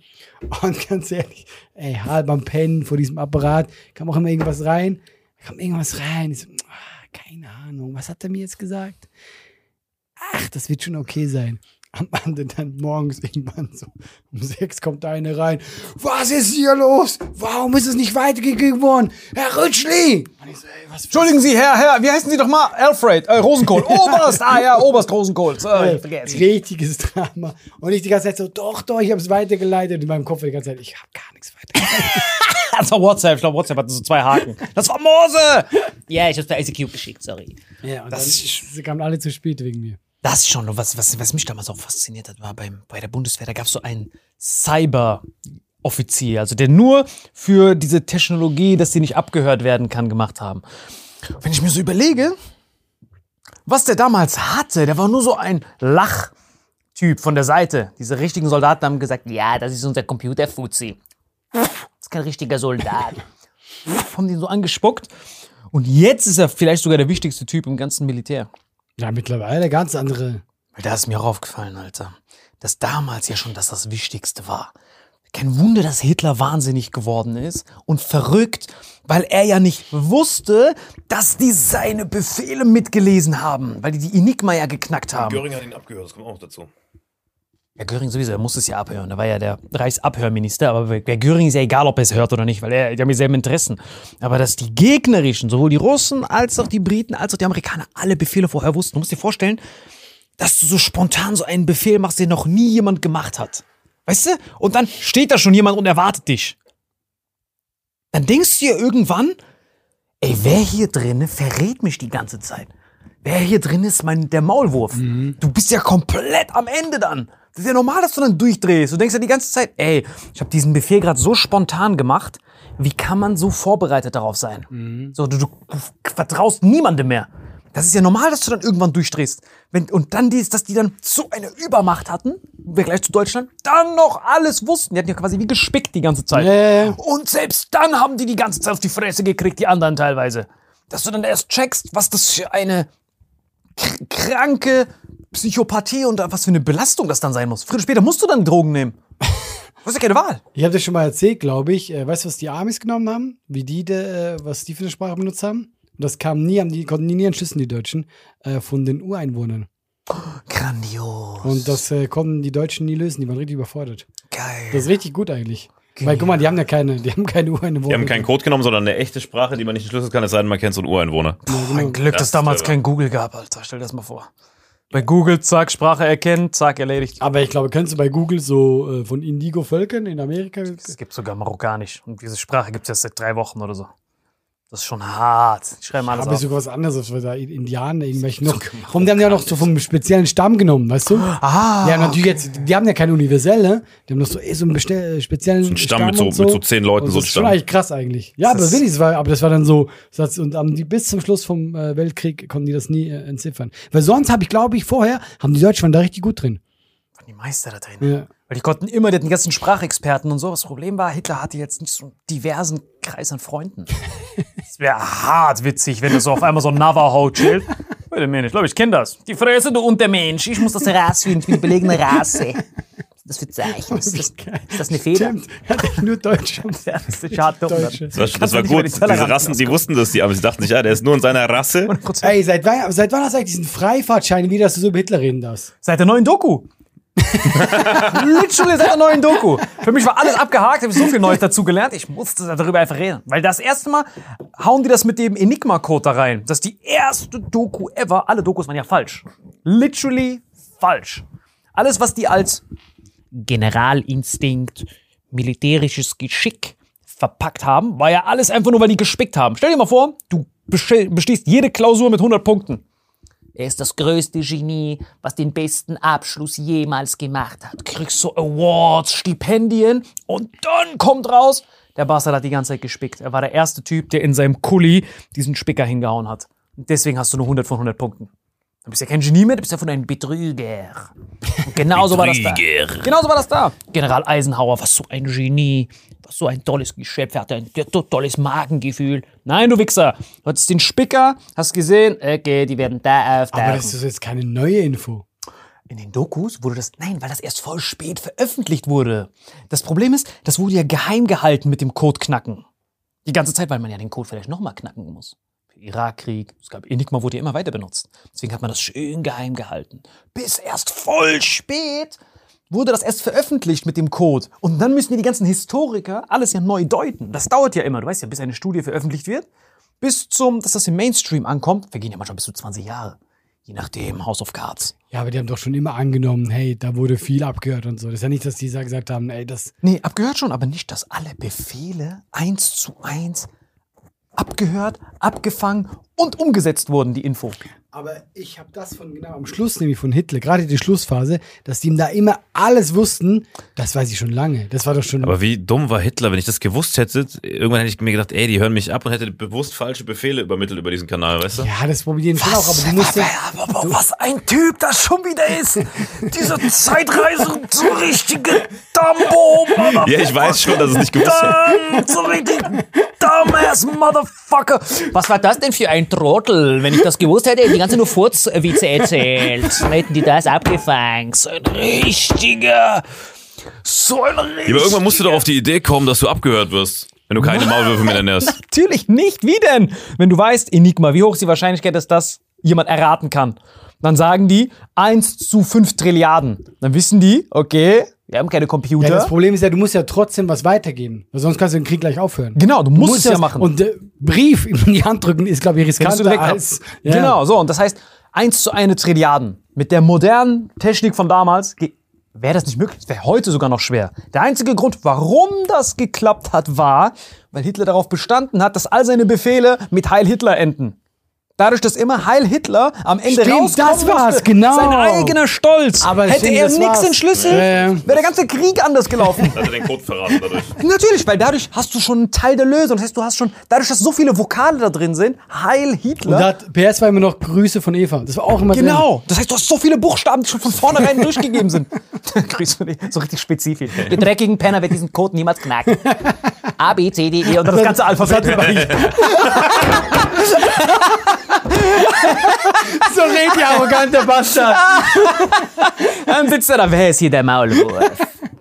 Und ganz ehrlich, ey, halb am Pennen vor diesem Apparat, kam auch immer irgendwas rein, kam irgendwas rein, ich so, ah, keine Ahnung, was hat er mir jetzt gesagt? Ach, das wird schon okay sein. Am Ende dann morgens irgendwann so um sechs kommt da eine rein. Was ist hier los? Warum ist es nicht weitergegeben worden? Herr Rütschli! Ich so, ey, was Entschuldigen Sie, Herr, Herr, wie heißen Sie doch mal? Alfred, äh, Rosenkohl. Oberst, ah ja, Oberst Rosenkohl. Sorry, vergessen. richtiges Drama. Und ich die ganze Zeit so, doch, doch, ich habe es weitergeleitet. Und in meinem Kopf die ganze Zeit, ich habe gar nichts weitergeleitet. Das war WhatsApp, ich glaube, WhatsApp hatte so zwei Haken. Das war Mose! Ja, ich hab's per ICQ geschickt, sorry. ja, und Das dann ist- sie kamen alle zu spät wegen mir. Das ist schon, was, was, was mich damals auch fasziniert hat, war beim, bei der Bundeswehr, da gab es so einen Cyber-Offizier, also der nur für diese Technologie, dass sie nicht abgehört werden kann, gemacht haben. Wenn ich mir so überlege, was der damals hatte, der war nur so ein Lachtyp von der Seite. Diese richtigen Soldaten haben gesagt, Ja, das ist unser Computer-Fuzzi. Das ist kein richtiger Soldat. haben den so angespuckt. Und jetzt ist er vielleicht sogar der wichtigste Typ im ganzen Militär. Ja, mittlerweile ganz andere. Weil da ist mir auch aufgefallen, Alter, dass damals ja schon das das Wichtigste war. Kein Wunder, dass Hitler wahnsinnig geworden ist und verrückt, weil er ja nicht wusste, dass die seine Befehle mitgelesen haben, weil die die Enigma ja geknackt haben. Göring hat ihn abgehört, das kommt auch noch dazu. Ja, Göring sowieso, er muss es ja abhören. Er war ja der Reichsabhörminister, aber bei Göring ist ja egal, ob er es hört oder nicht, weil er, die haben dieselben Interessen. Aber dass die gegnerischen, sowohl die Russen als auch die Briten, als auch die Amerikaner, alle Befehle vorher wussten. Du musst dir vorstellen, dass du so spontan so einen Befehl machst, den noch nie jemand gemacht hat. Weißt du? Und dann steht da schon jemand und erwartet dich. Dann denkst du dir irgendwann, ey, wer hier drinne verrät mich die ganze Zeit? Wer hier drin ist, mein, der Maulwurf. Du bist ja komplett am Ende dann. Das ist ja normal, dass du dann durchdrehst. Du denkst ja die ganze Zeit, ey, ich habe diesen Befehl gerade so spontan gemacht. Wie kann man so vorbereitet darauf sein? So, du, du vertraust niemandem mehr. Das ist ja normal, dass du dann irgendwann durchdrehst. Wenn, und dann, dies, dass die dann so eine Übermacht hatten, im Vergleich zu Deutschland, dann noch alles wussten. Die hatten ja quasi wie gespickt die ganze Zeit. Ja. Und selbst dann haben die die ganze Zeit auf die Fresse gekriegt, die anderen teilweise. Dass du dann erst checkst, was das für eine kr- kranke Psychopathie und was für eine Belastung das dann sein muss. Früher oder später musst du dann Drogen nehmen. Du hast ja keine Wahl. Ich habe das schon mal erzählt, glaube ich. Äh, weißt du, was die Amis genommen haben? Wie die, de, äh, was die für eine Sprache benutzt haben? Und das kam nie, haben die konnten nie entschlüsseln, die Deutschen, äh, von den Ureinwohnern. Grandios. Und das äh, konnten die Deutschen nie lösen, die waren richtig überfordert. Geil. Das ist richtig gut eigentlich. Weil guck mal, die haben ja keine, die haben keine Ureinwohner. Die haben keinen Code genommen, sondern eine echte Sprache, die man nicht entschlüsseln kann, es sei denn, man kennt so einen Ureinwohner. Ein Glück, Das dass es damals kein Google gab, Alter. Stell dir das mal vor. Bei Google, zack, Sprache erkennen, zack, erledigt. Aber ich glaube, kennst du bei Google so äh, von Indigo-Völkern in Amerika? Es gibt sogar Marokkanisch. Und diese Sprache gibt es erst seit drei Wochen oder so. Das ist schon hart. Die schreiben alles Habe ich auf. sogar was anderes, weil da Indianer irgendwelche noch. Und die haben ja noch so vom speziellen Stamm genommen, weißt du? Ah, Ja, natürlich jetzt, die haben ja keine universelle, die haben noch so, eh so einen bestell- speziellen ein Stamm mit so- und mit so zehn Leuten, Und so ein das ist schon Stamm. eigentlich krass eigentlich. Ja, aber Das- wirklich, das war, aber das war dann so, und haben die bis zum Schluss vom äh, Weltkrieg konnten die das nie äh, entziffern. Weil sonst habe ich, glaube ich, vorher, haben die Deutschen waren da richtig gut drin. die Meister da drin. Ja. Weil die konnten immer, die ganzen Sprachexperten und so. Das Problem war, Hitler hatte jetzt nicht so einen diversen Kreis an Freunden. Es wäre hart witzig, wenn du so auf einmal so ein Navajo chillt. Wait a minute, ich glaube, ich kenne das. Die Fresse, du Untermensch. Ich muss das Rausfinden, ich bin die belegene Rasse. Das für Zeichen. Ist das, ist das eine Feder? Stimmt, nur Deutsch. Das ist schade. Deutsche. Das war, das war nicht gut. die Diese Rassen, die wussten das, die aber sie dachten sich, ja, der ist nur in seiner Rasse. Ey, seit wann, seit wann hast du eigentlich diesen Freifahrtschein, wie dass du so über Hitler reden darfst? Seit der neuen Doku. Literally seit der neuen Doku. Für mich war alles abgehakt, ich habe so viel Neues dazu gelernt. Ich musste darüber einfach reden. Weil das erste Mal hauen die das mit dem Enigma-Code da rein. Das ist die erste Doku ever. Alle Dokus waren ja falsch. Literally falsch. Alles, was die als Generalinstinkt, militärisches Geschick verpackt haben, war ja alles einfach nur, weil die gespickt haben. Stell dir mal vor, du beste- bestehst jede Klausur mit 100 Punkten. Er ist das größte Genie, was den besten Abschluss jemals gemacht hat. kriegst so Awards, Stipendien und dann kommt raus, der Bastard hat die ganze Zeit gespickt. Er war der erste Typ, der in seinem Kuli diesen Spicker hingehauen hat. Und deswegen hast du nur 100 von 100 Punkten. Du bist ja kein Genie mehr, du bist ja von einem Betrüger. Und genauso war das da. Betrüger. Genauso war das da. General Eisenhower, was so ein Genie, was so ein tolles Geschöpf, er hatte ein to- tolles Magengefühl. Nein, du Wichser, du hattest den Spicker, hast gesehen, okay, die werden da auftauchen. Aber das ist jetzt keine neue Info. In den Dokus wurde das, nein, weil das erst voll spät veröffentlicht wurde. Das Problem ist, das wurde ja geheim gehalten mit dem Code knacken. Die ganze Zeit, weil man ja den Code vielleicht nochmal knacken muss. Irakkrieg, es gab Enigma, wurde ja immer weiter benutzt. Deswegen hat man das schön geheim gehalten. Bis erst voll spät wurde das erst veröffentlicht mit dem Code. Und dann müssen ja die ganzen Historiker alles ja neu deuten. Das dauert ja immer. Du weißt ja, bis eine Studie veröffentlicht wird, bis zum, dass das im Mainstream ankommt, vergehen ja manchmal bis zu 20 Jahre. Je nachdem, House of Cards. Ja, aber die haben doch schon immer angenommen, hey, da wurde viel abgehört und so. Das ist ja nicht, dass die gesagt haben, ey, das. Nee, abgehört schon, aber nicht, dass alle Befehle eins zu eins abgehört, abgefangen und umgesetzt wurden, die Info. Aber ich habe das von genau am Schluss, nämlich von Hitler, gerade die Schlussphase, dass die ihm da immer alles wussten, das weiß ich schon lange. Das war doch schon. Aber wie dumm war Hitler, wenn ich das gewusst hätte? Irgendwann hätte ich mir gedacht, ey, die hören mich ab und hätte bewusst falsche Befehle übermittelt über diesen Kanal, weißt du? ja, das probieren schon auch, aber du musst ja. aber, was ein Typ das schon wieder ist. Diese Zeitreise, so richtige Dumbo, Motherfucker. Ja, ich weiß schon, dass es nicht gewusst hat. So richtig dumbass Motherfucker. Was war das denn für ein Trottel? Wenn ich das gewusst hätte, hätte die ganze nur Furzwitze erzählt. Dann hätten die das abgefangen. So ein richtiger. So ein Ja, aber irgendwann musst du doch auf die Idee kommen, dass du abgehört wirst, wenn du keine Maulwürfe mehr ernährst. Natürlich nicht. Wie denn? Wenn du weißt, Enigma, wie hoch ist die Wahrscheinlichkeit, dass das jemand erraten kann? Dann sagen die 1 zu 5 Trilliarden. Dann wissen die, okay, wir haben keine Computer. Ja, das Problem ist ja, du musst ja trotzdem was weitergeben. Weil sonst kannst du den Krieg gleich aufhören. genau, du musst, es ja machen. Und äh, Brief in die Hand drücken ist, glaube ich, du riskanter direkt als. Ja. Genau, so. Und das heißt, 1 zu 1 Trilliarden. Mit der modernen Technik von damals wäre das nicht möglich. Das wäre heute sogar noch schwer. Der einzige Grund, warum das geklappt hat, war, weil Hitler darauf bestanden hat, dass all seine Befehle mit Heil Hitler enden. Dadurch, dass immer Heil Hitler am Ende Stimmt, rauskommen das war's, musste, genau. Sein eigener Stolz. Aber Hätte stimmt, er das nichts entschlüsselt, ja. wäre der ganze Krieg anders gelaufen. Hat er den Code verraten dadurch. Natürlich, weil dadurch hast du schon einen Teil der Lösung. Das heißt, du hast schon, dadurch, dass so viele Vokale da drin sind, Heil Und Hitler. da hat PS war immer noch Grüße von Eva. Das war auch immer drin. Genau. Das heißt, du hast so viele Buchstaben, die schon von vornherein durchgegeben sind. Grüß von dir. So richtig spezifisch. Der dreckigen Penner wird diesen Code niemals knacken. A, B, C, D, E und Das ganze Alphabet. So redet die arrogante Bastard. Dann sitzt er da. Wer ist hier der Maulwurf?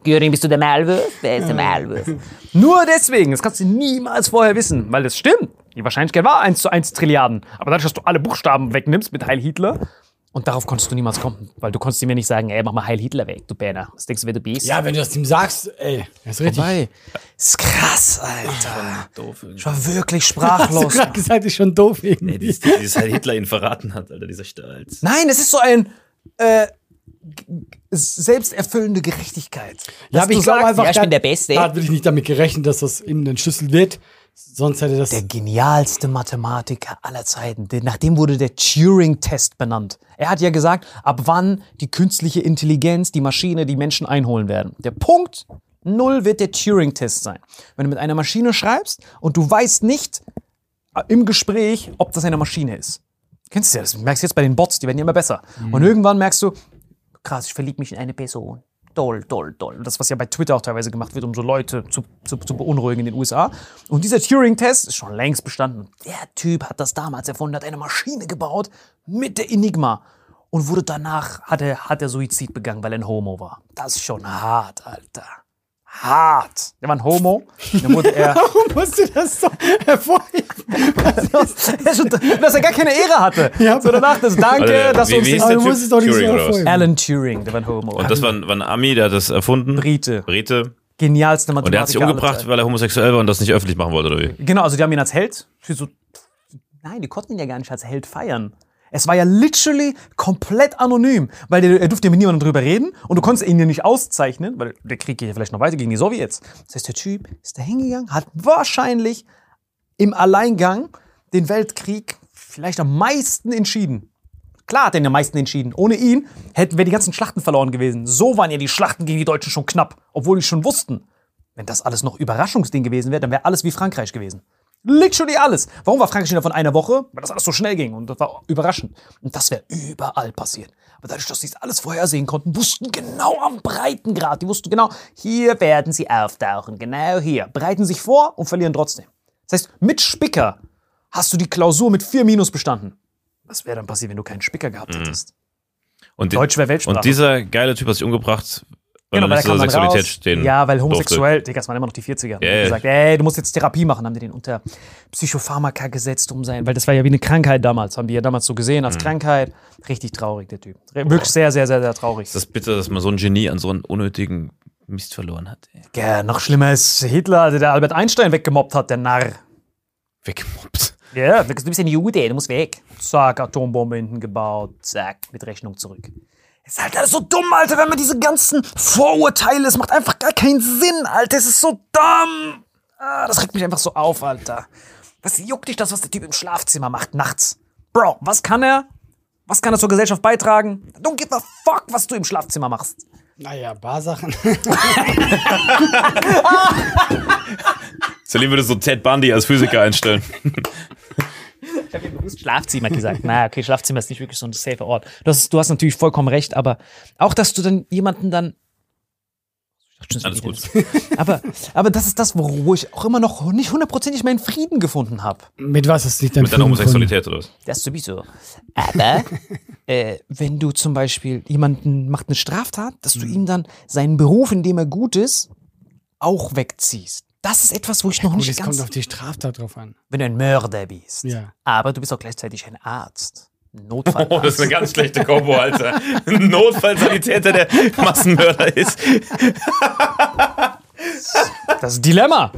Göring, bist du der Maulwurf? Wer ist der Maulwurf? Nur deswegen. Das kannst du niemals vorher wissen. Weil das stimmt. Die Wahrscheinlichkeit war 1 zu 1 Trilliarden. Aber dadurch, dass du alle Buchstaben wegnimmst mit Heil Hitler, und darauf konntest du niemals kommen. Weil du konntest ihm ja nicht sagen, ey, mach mal Heil Hitler weg, du Berner. Was denkst du, wer du bist? Ja, wenn du das ihm sagst, ey, das ist richtig. Vorbei. ist krass, Alter. Doof. irgendwie. Ich war wirklich Hast du sprachlos. gerade gesagt, ist schon doof Nee, irgendwie. dieses, dieses halt Hitler ihn verraten hat, Alter, dieser Stolz. Nein, es ist so ein äh, selbsterfüllende Gerechtigkeit. Ja, aber ich du glaube einfach, ja, ich da- bin der Beste. Da hat wirklich nicht damit gerechnet, dass das ihm entschlüsselt wird. Sonst hätte das. der genialste Mathematiker aller Zeiten. Nach dem wurde der Turing-Test benannt. Er hat ja gesagt, ab wann die künstliche Intelligenz die Maschine die Menschen einholen werden. Der Punkt Null wird der Turing-Test sein. Wenn du mit einer Maschine schreibst und du weißt nicht äh, im Gespräch, ob das eine Maschine ist. Kennst du ja, das merkst du jetzt bei den Bots, die werden ja immer besser. Und irgendwann merkst du, krass, ich verliebe mich in eine Person. Toll, toll, toll. Das, was ja bei Twitter auch teilweise gemacht wird, um so Leute zu, zu, zu beunruhigen in den USA. Und dieser Turing-Test ist schon längst bestanden. Der Typ hat das damals erfunden, hat eine Maschine gebaut mit der Enigma. Und wurde danach, hat er, hat er Suizid begangen, weil er ein Homo war. Das ist schon hart, Alter. Hart. Der war ein Homo. Dann wurde er, Warum musst du das so hervorheben? dass er gar keine Ehre hatte. Ja, so danach das Danke, Warte, dass wie- du uns wie hieß das der Typ? es doch nicht so Turing oder was? hervorheben. Alan Turing, der war ein Homo. Und das war, ein- war ein Ami, der hat das erfunden. Brite. Brite. Genialste Mathematiker. Und der hat sich umgebracht, weil er homosexuell war und das nicht öffentlich machen wollte, oder wie? Genau, also die haben ihn als Held für so. Nein, die konnten ihn ja gar nicht als Held feiern. Es war ja literally komplett anonym, weil er durfte ja mit niemandem drüber reden und du konntest ihn ja nicht auszeichnen, weil der Krieg geht ja vielleicht noch weiter gegen die Sowjets. Das heißt, der Typ ist da hingegangen, hat wahrscheinlich im Alleingang den Weltkrieg vielleicht am meisten entschieden. Klar hat er den am meisten entschieden. Ohne ihn hätten wir die ganzen Schlachten verloren gewesen. So waren ja die Schlachten gegen die Deutschen schon knapp, obwohl die schon wussten. Wenn das alles noch Überraschungsding gewesen wäre, dann wäre alles wie Frankreich gewesen. Literally alles. Warum war Frankreich innerhalb von einer Woche? Weil das alles so schnell ging und das war überraschend. Und das wäre überall passiert. Aber dadurch, dass sie es alles vorhersehen konnten, wussten genau am Breitengrad. Die wussten genau, hier werden sie auftauchen. Genau hier. Bereiten sich vor und verlieren trotzdem. Das heißt, mit Spicker hast du die Klausur mit vier Minus bestanden. Was wäre dann passiert, wenn du keinen Spicker gehabt hättest? Und, Deutsch wäre Weltsprache. und dieser geile Typ hat sich umgebracht, Weil Genau, er nicht zur Sexualität raus. stehen Ja, weil durfte. homosexuell, Digga, das waren immer noch die 40er. Ja, Die gesagt, ey, du musst jetzt Therapie machen, haben die den unter Psychopharmaka gesetzt, um sein, weil das war ja wie eine Krankheit damals, haben die ja damals so gesehen Mhm. als Krankheit. Richtig traurig, der Typ. Wirklich sehr, sehr, sehr, sehr traurig. Das ist bitter, dass man so ein Genie an so einen unnötigen Mist verloren hat. Ey. ja, noch schlimmer ist Hitler, der Albert Einstein weggemobbt hat, der Narr. Weggemobbt. Ja, du bist ein Jude, du musst weg. Zack, Atombombe hinten gebaut, zack, mit Rechnung zurück. Ist halt alles so dumm, Alter, wenn man diese ganzen Vorurteile, es macht einfach gar keinen Sinn, Alter, es ist so dumm. Ah, das regt mich einfach so auf, Alter. Was juckt dich das, was der Typ im Schlafzimmer macht, nachts? Bro, was kann er? Was kann er zur Gesellschaft beitragen? Don't give a fuck, was du im Schlafzimmer machst. Naja, ein paar Sachen. Celine würde so Ted Bundy als Physiker einstellen. Ich habe ja bewusst Schlafzimmer gesagt. Na, okay, Schlafzimmer ist nicht wirklich so ein safer Ort. Du hast, du hast natürlich vollkommen recht, aber auch, dass du dann jemanden dann. Alles das gut. Aber, aber das ist das, wo ich auch immer noch nicht hundertprozentig meinen Frieden gefunden habe. Mit was ist nicht dein Mit deiner Frieden gefunden? Homosexualität oder was? Das sowieso. Aber äh, wenn du zum Beispiel jemanden macht eine Straftat, dass du ihm dann seinen Beruf, in dem er gut ist, auch wegziehst. Das ist etwas, wo ich noch Gut, nicht es kommt ganz. auf die Straftat drauf an. Wenn du ein Mörder bist. Ja. Aber du bist auch gleichzeitig ein Arzt. Ein Notfallarzt. Oh, das ist eine ganz schlechte Kombo, Alter. Ein Notfallsanitäter, der Massenmörder ist. Das ist ein Dilemma.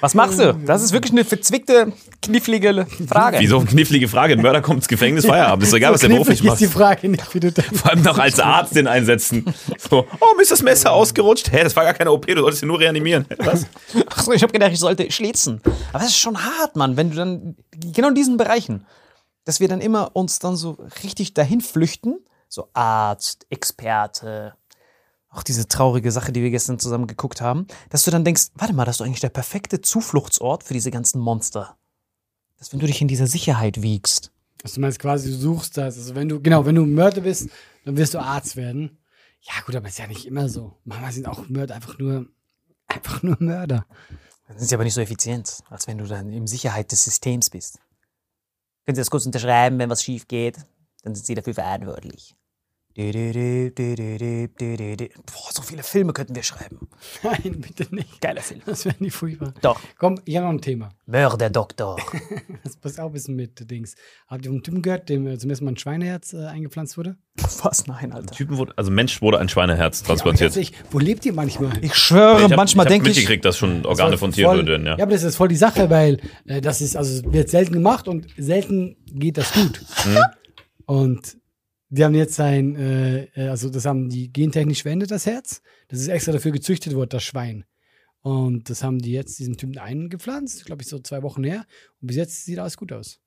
Was machst du? Das ist wirklich eine verzwickte, knifflige Frage. Wieso eine knifflige Frage? Ein Mörder kommt ins Gefängnis, Feierabend. Ist doch egal, was der beruflich Knifflig ist die macht. Frage nicht, wie du da Vor allem noch als Arzt den einsetzen. So, oh, mir ist das Messer ausgerutscht. Hä, das war gar keine OP, du solltest ihn nur reanimieren. Was? Achso, ich habe gedacht, ich sollte schlitzen. Aber das ist schon hart, Mann, wenn du dann genau in diesen Bereichen, dass wir dann immer uns dann so richtig dahin flüchten, so Arzt, Experte, auch diese traurige Sache, die wir gestern zusammen geguckt haben, dass du dann denkst, warte mal, das ist eigentlich der perfekte Zufluchtsort für diese ganzen Monster. Dass wenn du dich in dieser Sicherheit wiegst. Also du meinst quasi, du suchst das. Also wenn du, genau, wenn du Mörder bist, dann wirst du Arzt werden. Ja gut, aber ist ja nicht immer so. Manchmal sind auch Mörder einfach nur, einfach nur Mörder. Dann sind sie aber nicht so effizient, als wenn du dann in Sicherheit des Systems bist. Können Sie das kurz unterschreiben, wenn was schief geht? Dann sind Sie dafür verantwortlich. Boah, so viele Filme könnten wir schreiben. Nein, bitte nicht. Geiler Film. Das wäre nicht furchtbar. Doch. Komm, ich habe noch ein Thema. Mörderdoktor. Das passt auch ein bisschen mit Dings. Habt ihr vom Typen gehört, dem äh, zum ersten Mal ein Schweineherz äh, eingepflanzt wurde? Was? Nein, Alter. Typen wurde, also Mensch wurde ein Schweineherz transplantiert. Ja, ich, wo lebt ihr manchmal? Ich schwöre, Ich hab, manchmal ich denke ich. mitgekriegt, dass schon Organe Das von Tieren würden, ja. Ja, aber das ist voll die Sache, weil äh, das ist, also wird selten gemacht und selten geht das gut. Mhm. Und die haben jetzt sein, äh, äh, also das haben die gentechnisch verändert, das Herz. Das ist extra dafür gezüchtet worden, das Schwein. Und das haben die jetzt diesem Typen eingepflanzt, glaube ich, so zwei Wochen her. Und bis jetzt sieht alles gut aus.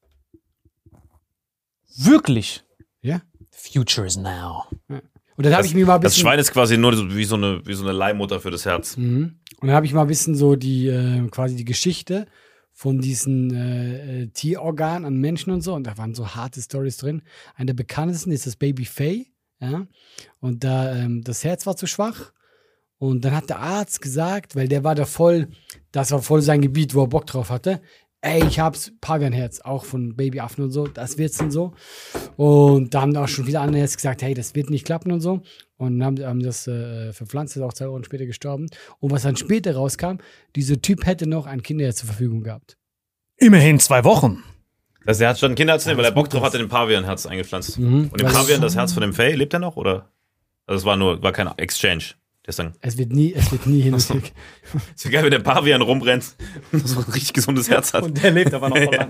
Wirklich. Ja. Future is now. Und dann habe ich mir mal ein Das bisschen. Schwein ist quasi nur so- wie so eine, wie so eine Leihmutter für das Herz. Mhm. Und dann habe ich mal ein bisschen so die, äh, quasi die Geschichte von diesen äh, äh, Tierorganen an Menschen und so. Und da waren so harte Stories drin. Eine der bekanntesten ist das Baby Faye. Ja? Und da, ähm, das Herz war zu schwach. Und dann hat der Arzt gesagt, weil der war da voll, das war voll sein Gebiet, wo er Bock drauf hatte. Ey, ich hab's Pavianherz, auch von Babyaffen und so, das wird's und so. Und da haben auch schon wieder andere jetzt gesagt, hey, das wird nicht klappen und so. Und haben, haben das äh, verpflanzt, ist auch zwei Wochen später gestorben. Und was dann später rauskam, dieser Typ hätte noch ein Kinderherz zur Verfügung gehabt. Immerhin zwei Wochen. Also er hat schon ein Kinderherz nehmen, weil er Bock drauf hatte, den Pavian-Herz eingepflanzt. Mhm. Und dem Pavian, das Herz von dem Faye, lebt er noch, oder? Also es war nur, war kein Exchange. Deswegen. Es wird nie, es wird nie hin und weg. Ist ja geil, wenn der Pavian rumrennt und so ein richtig gesundes Herz hat. Und der lebt aber noch voll lang.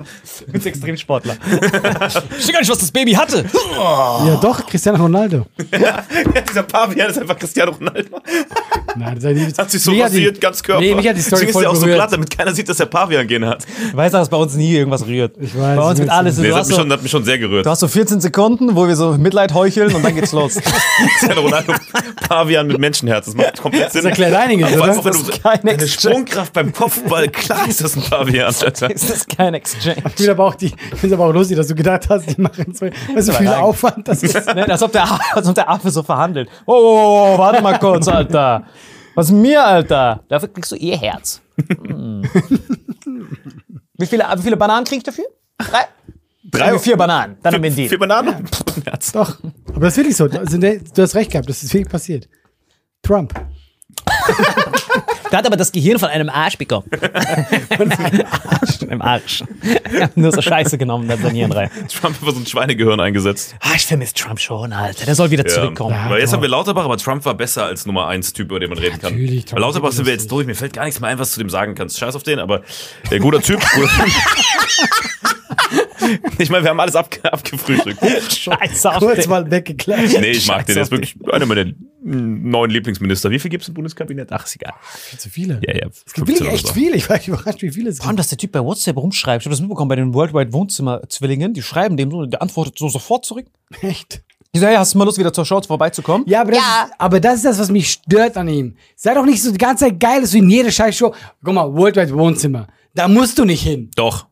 Mit Extremsportler. ich weiß gar nicht, was das Baby hatte. Ja, doch, Cristiano Ronaldo. Dieser Pavian ist einfach Cristiano Ronaldo. Nein, das Hat sich so rasiert, ganz Körper. Nee, mich hat die Story Deswegen ist voll der auch so berührt. glatt, damit keiner sieht, dass der Pavian gehen hat. Ich weiß, dass bei uns nie irgendwas rührt. Ich weiß, Bei uns wird alles. Nee, Du das hat mich, so, schon, hat mich schon sehr gerührt. du hast so 14 Sekunden, wo wir so Mitleid heucheln und dann geht's los. Cristiano Ronaldo, Pavian mit Menschenherz. Das macht komplett Sinn. Das erklärt einiges, oder? auch, wenn Das du ist kein Exchange. Sprungkraft beim Kopfball, klar ist das ein Pavian. Alter. Ist das kein Exchange? Ich finde aber auch die, aber auch lustig, dass du gedacht hast, die machen so, weißt du, viel rein. Aufwand, das ist. Ne, als, ob der, als ob der Affe so verhandelt. Oh, oh, oh, oh, warte mal kurz, Alter. Was mir, Alter? Dafür kriegst du ihr Herz. Hm. wie, viele, wie viele Bananen krieg ich dafür? Drei? Drei, vier Bananen. Dann haben wir vier. Bananen? Herz. Doch. Aber das ist wirklich so. Also, du hast recht gehabt, das ist wirklich passiert. Trump. Der hat aber das Gehirn von einem Arsch bekommen. Von einem Arsch. Im Arsch. Er hat nur so Scheiße genommen, dann sein Hirn rein. Trump hat so ein Schweinegehirn eingesetzt. Ah, ich vermisse Trump schon, Alter. Der soll wieder zurückkommen. Ja. Weil jetzt haben wir Lauterbach, aber Trump war besser als Nummer 1 Typ, über den man reden kann. Natürlich, Trump Bei Lauterbach ist sind wir jetzt durch. Mir fällt gar nichts mehr ein, was du zu dem sagen kannst. Scheiß auf den, aber äh, guter Typ. Guter ich meine, wir haben alles abge abgefrühstückt. Scheiße auf Kurz den. mal weggeklatscht. Nee, ich mag den. Der ist wirklich einer meiner neuen Lieblingsminister. Wie viel gibt es im Bundeskabinett? Ach, ist egal. Zu viele. Ja, ja. Es gibt wirklich echt viele. Ich war überrascht, wie viele es Vor allem, gibt. dass der Typ bei WhatsApp rumschreibt. Ich habe das mitbekommen bei den Worldwide Wohnzimmer-Zwillingen. Die schreiben dem so, der antwortet so sofort zurück. Echt. Die sagen, hey, hast du mal Lust, wieder zur Show vorbeizukommen? Ja, aber das, Ist, aber das ist das, was mich stört an ihm. Sei doch nicht so die ganze Zeit geil, dass du in jede Scheißshow. Guck mal, Worldwide Wohnzimmer. Da musst du nicht hin. Doch,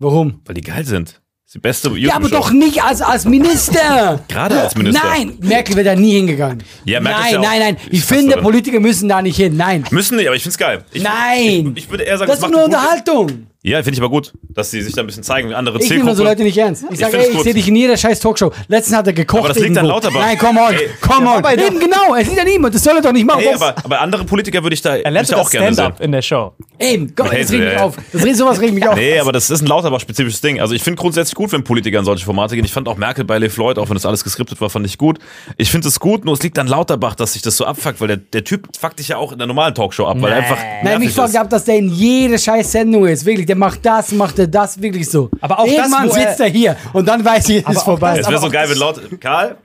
Warum? weil die geil sind. Das ist die beste Ja, aber doch nicht als, als Minister. Gerade als Minister. Nein, Merkel wäre da nie hingegangen. Ja, Merkel ist nein, ja nein, nein. Ich Ich finde, das. Politiker müssen da nicht hin. Nein. Müssen nicht, aber ich find's geil. Ich, Nein. Ich, ich würde eher sagen, Das ist macht nur Unterhaltung. Ja, finde ich aber gut, dass sie sich da ein bisschen zeigen, wie andere Ich nehme Zielgruppe. so Leute nicht ernst. Ich sage, find's ey, ich sehe dich in jeder scheiß Talkshow. Letztens hat er gekocht. Aber das liegt an. Lauterbach. Nein, come on, Ey. come on. aber Eben genau, es liegt an ihm und das soll er doch nicht machen. Was? aber, aber andere Politiker würde ich da, Er ich auch gerne sehen. Stand-up in der Show. Eben, Gott, das regt mich ey. auf. Das regt sowas regt mich auf. Nee, aber das ist ein Lauterbach-spezifisches Ding. Also ich finde grundsätzlich gut, wenn Politiker in solche Formate gehen. Ich fand auch Merkel bei Le Floyd, auch wenn das alles geskriptet war, fand ich gut. Ich finde es gut, nur es liegt an Lauterbach, dass sich das so abfuckt, weil der, der Typ fuckt dich ja auch in der normalen Talkshow ab, weil er einfach Nein, mich fuckt ab, dass der in jede scheiß Sendung ist. Wirklich, der macht das, macht er das, wirklich so. Aber auch das, Irgendwann wo er- sitzt er hier und dann weiß ich, es ist vorbei. Es wäre so geil, wenn laut... Karl?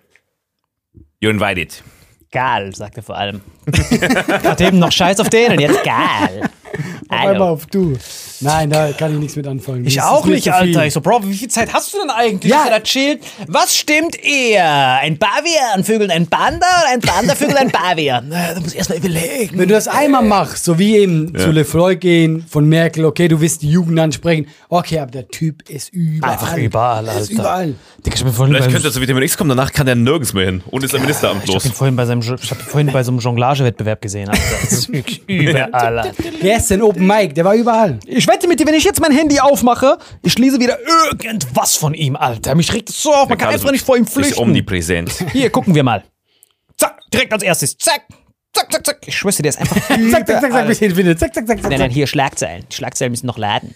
You're invited. Geil, sagt er vor allem. Hat eben noch Scheiß auf den und jetzt geil. Einmal auf du. Nein, da kann ich nichts mit anfangen. Ich Das auch nicht, viel. Alter. Ich so, Bro, wie viel Zeit hast du denn eigentlich? Ja. er da chillt? Was stimmt eher? Ein Pavian vögelt ein Panda oder ein Panda vögelt ein Pavian? Na, Da muss ich erstmal überlegen. Wenn du das einmal machst, so wie eben zu Lefroy gehen, von Merkel, okay, du willst die Jugend ansprechen, okay, aber der Typ ist überall. Einfach überall, Er ist Alter. überall. Digga, ich hab ihn vorhin Vielleicht könnte er zu Vitamin X kommen, danach kann der nirgends mehr hin und ist am Ministeramt ich hab los. ihn vorhin bei seinem, ich hab ihn vorhin bei so einem Jonglagewettbewerb gesehen, Alter. Das ist wirklich überall, Alter. Gestern Open Mic, der war überall. Ich wette mit dir, wenn ich jetzt mein Handy aufmache, ich lese wieder irgendwas von ihm, Alter. Mich regt es so auf, man kann einfach nicht vor ihm Ist flüchten. omnipräsent. Hier, gucken wir mal. Zack, direkt als erstes. Zack, zack, zack, zack. Ich schwöre dir, der ist einfach Zack, zack, zack, zack, bis hin findet. Zack, zack, zack, zack. Nein, nein, hier Schlagzeilen. Die Schlagzeilen müssen noch laden.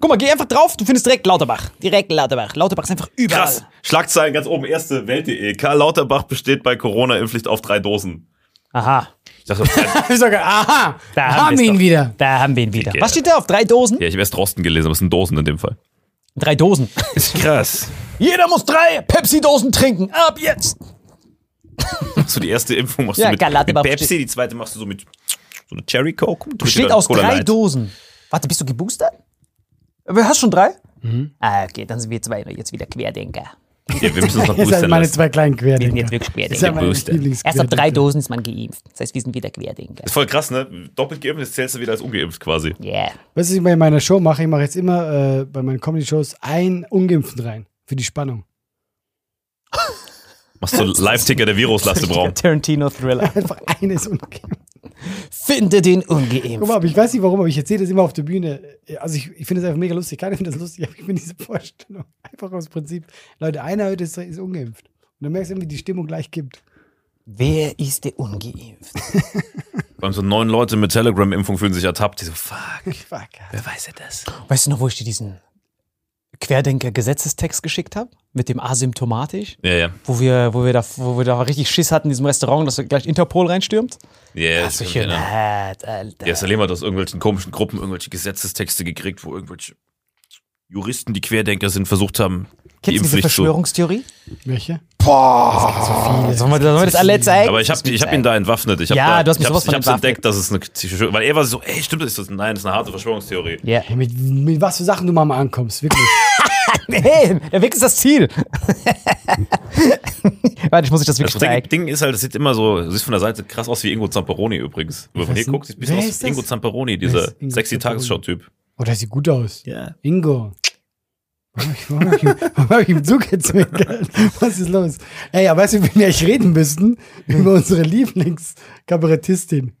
Guck mal, geh einfach drauf, du findest direkt Lauterbach. Direkt Lauterbach. Lauterbach ist einfach überall. Krass. Schlagzeilen ganz oben, erste Welt.de. Karl Lauterbach besteht bei Corona-Impfpflicht auf drei Dosen. Aha. Ich dachte, auf drei- Ich sage, aha, Da haben, haben wir ihn doch. wieder. Da haben wir ihn wieder. Was steht da auf drei Dosen? ja, ich habe erst Drosten gelesen, aber es sind Dosen in dem Fall. Drei Dosen. Krass. Jeder muss drei Pepsi-Dosen trinken. Ab jetzt. Du die erste Impfung machst Ja, du mit, mit Pepsi, die zweite machst du so mit so einer Cherry Coke. Besteht aus drei Dosen. Warte, bist du geboostert? Hast schon drei? Ah, okay, dann sind wir zwei jetzt wieder Querdenker. Ja, wir müssen uns noch Ihr seid boostern meine zwei kleinen Wir sind Querdenker. jetzt wirklich Das ist Querdenker. Erst ab drei Dosen ist man geimpft. Das heißt, wir sind wieder Querdenker. Ist voll krass, ne? Doppelt geimpft, jetzt zählst du wieder als ungeimpft quasi. Yeah. Weißt du, was ich bei meiner Show mache? Ich mache jetzt immer äh, bei meinen Comedy-Shows einen Ungeimpften rein. Für die Spannung. Machst du Live-Ticker der Viruslast im Raum. Tarantino-Thriller. Einfach eines ungeimpft. Finde den Guck ungeimpft. mal, aber ich weiß nicht warum, aber ich erzähle das immer auf der Bühne. Also ich, ich finde das einfach mega lustig. Keiner findet das lustig, aber ich finde diese Vorstellung einfach aus Prinzip. Leute, einer heute ist, ist ungeimpft. Und dann merkst du irgendwie, wie die Stimmung gleich gibt. Wer ist der ungeimpft? Vor allem so neun Leute mit Telegram-Impfung fühlen sich ertappt. Die so, fuck, Fuck. wer weiß ja das? Weißt du noch, wo ich dir diesen Querdenker-Gesetzestext geschickt habe? Mit dem asymptomatisch? Ja, ja. Wo wir, wo, wir da, wo wir da richtig Schiss hatten in diesem Restaurant, dass gleich Interpol reinstürmt? Ja. Das ist Alter. Ja, Salim hat aus irgendwelchen komischen Gruppen irgendwelche Gesetzestexte gekriegt, wo irgendwelche Juristen, die Querdenker sind, versucht haben, die Kennst du diese Impfpflicht zu. Verschwörungstheorie? Welche? Boah, sollen wir, sollen wir das alle zeigen? Aber ich habe ich hab ihn da entwaffnet. Ich hab Ja, da, du hast mich ich hab's, sowas von ich hab's entwaffnet. entdeckt, dass es eine Verschwörung Weil er war so, ey, stimmt das? Ich so, Nein, das ist eine harte Verschwörungstheorie. Ja. Hey, mit, mit was für Sachen du mal ankommst, wirklich. Hey, der Weg ist das Ziel. Warte, ich muss euch das Das wirklich Ding, zeigen. Ding ist halt, das sieht immer so, du siehst von der Seite krass aus wie Ingo Zamperoni übrigens. Wenn man von hier guckt, sieht ein bisschen Wer aus ist wie Ingo das? Zamperoni, Wer dieser ist Ingo sexy Zamperoni? Tagesschau-Typ. Oh, der sieht gut aus. Ja. Ingo. Warum hab ich, warum hab ich, ihm zugezwinkert? Was ist los? Ey, aber weißt du, wie wir eigentlich reden müssten? Über unsere Lieblingskabarettistin.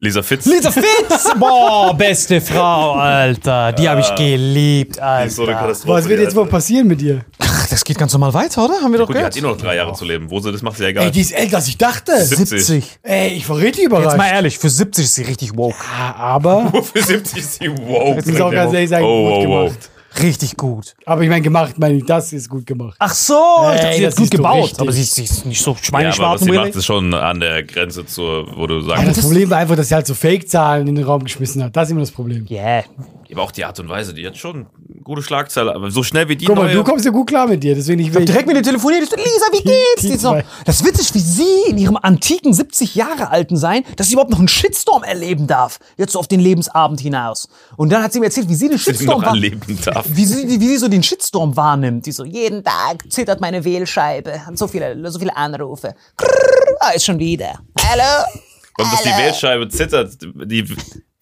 Lisa Fitz. Lisa Fitz! Boah, beste Frau, Alter. Die habe ich geliebt, Die ist so eine Alter. Katastrophe. Was wird jetzt wohl passieren mit dir? Das geht ganz normal weiter, oder? Haben wir doch Gut, die hat gehört. eh noch drei Jahre zu leben. Wo sie das macht, ist ja egal. Ey, die ist älter als ich dachte. 70. Ey, ich war richtig überrascht. Jetzt mal ehrlich, für 70 ist sie richtig woke. Ja, aber Für 70 ist sie wow. das ist auch ganz ehrlich sagen, Oh, gut wow, wow. gemacht. Richtig gut. Aber ich meine, gemacht, meine ich, das ist gut gemacht. Ach so, Ey, ich dachte, sie das hat gut gebaut. richtig. Aber sie, sie ist nicht so Ja, aber was schweineschwarz sie macht, ist schon an der Grenze zur, wo du Aber sagst. das Problem war einfach, dass sie halt so Fake-Zahlen in den Raum geschmissen hat. Das ist immer das Problem. Yeah. Aber auch die Art und Weise, die hat schon gute Schlagzeile. Aber so schnell wie die Guck mal, neue. du kommst ja gut klar mit dir, deswegen ich will. Direkt mit ihr telefoniert. Lisa, wie geht's? die Die das ist witzig, wie sie in ihrem antiken 70 Jahre alten sein, dass sie überhaupt noch einen Shitstorm erleben darf. Jetzt so auf den Lebensabend hinaus. Und dann hat sie mir erzählt, wie sie den Shitstorm erleben darf. wie sie, wie sie so den Shitstorm wahrnimmt. Die so, jeden Tag zittert meine Wählscheibe. Hat so viele, so viele Anrufe. Krrr, ah, ist schon wieder. Hallo? Und dass die Wählscheibe zittert, die,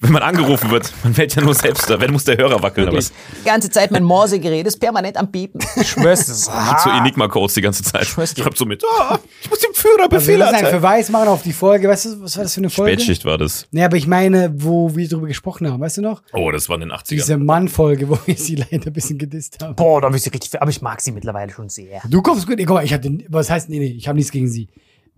wenn man angerufen wird, man wählt ja nur selbst da. Wenn muss der Hörer wackeln. Aber es Die ganze Zeit mein Morsegerät ist permanent am Piepen. Ich schwör's, das so Enigma-Codes die ganze Zeit. schwör's dir. Schreibt so mit, ah, ich muss dem Führer Also Befehle müssen einen. Verweis machen auf die Folge. Weißt du, was war das für eine Folge? Spätschicht war das. Nee, aber ich meine, wo wir drüber gesprochen haben, weißt du noch? Oh, das war in den 80ern. Diese Mann-Folge, wo wir sie leider ein bisschen gedisst haben. Boah, da hab ich sie richtig, aber ich mag sie mittlerweile schon sehr. Du kommst gut. Nee, guck mal, ich hatte, was heißt, nee, nee, ich habe nichts gegen sie.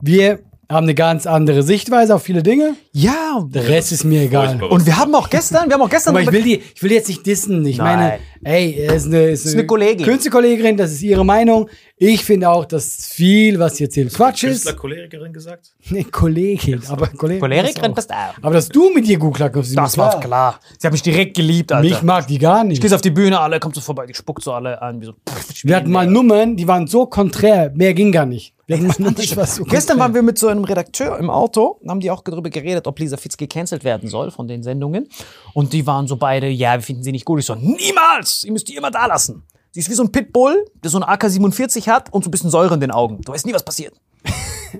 Wir haben eine ganz andere Sichtweise auf viele Dinge. Ja, Der Rest ist mir egal. Und wir haben auch gestern, wir haben auch gestern Aber ich will die, ich will jetzt nicht dissen. Ich Nein. meine, ey, es ist eine, es ist eine Kollegin. Künstlerkollegin, das ist ihre Meinung. Ich finde auch, dass viel, was sie erzählt, Quatsch ist. Künstler-Cholerikerin gesagt? Nee, Kollegin, aber Kollegin. Cholerikerin passt passt auch. Aber dass du mit ihr gut klarkommst, ist Das war klar. Sie hat mich direkt geliebt, Alter. Mich mag die gar nicht. Gehst auf die Bühne, alle kommt so vorbei, die spuckt so alle an. Wie so, pff, Wir hatten mal Nummern, die waren so konträr, mehr ging gar nicht. Wir hatten mal Nummern, das war so Gestern waren wir mit so einem Redakteur im Auto, haben die auch darüber geredet, ob Lisa Fitz gecancelt werden soll von den Sendungen. Und die waren so beide, ja, wir finden sie nicht gut. Ich so, niemals! Ihr müsst die immer da lassen. Sie ist wie so ein Pitbull, der so eine AK-47 hat und so ein bisschen Säure in den Augen. Du weißt nie, was passiert.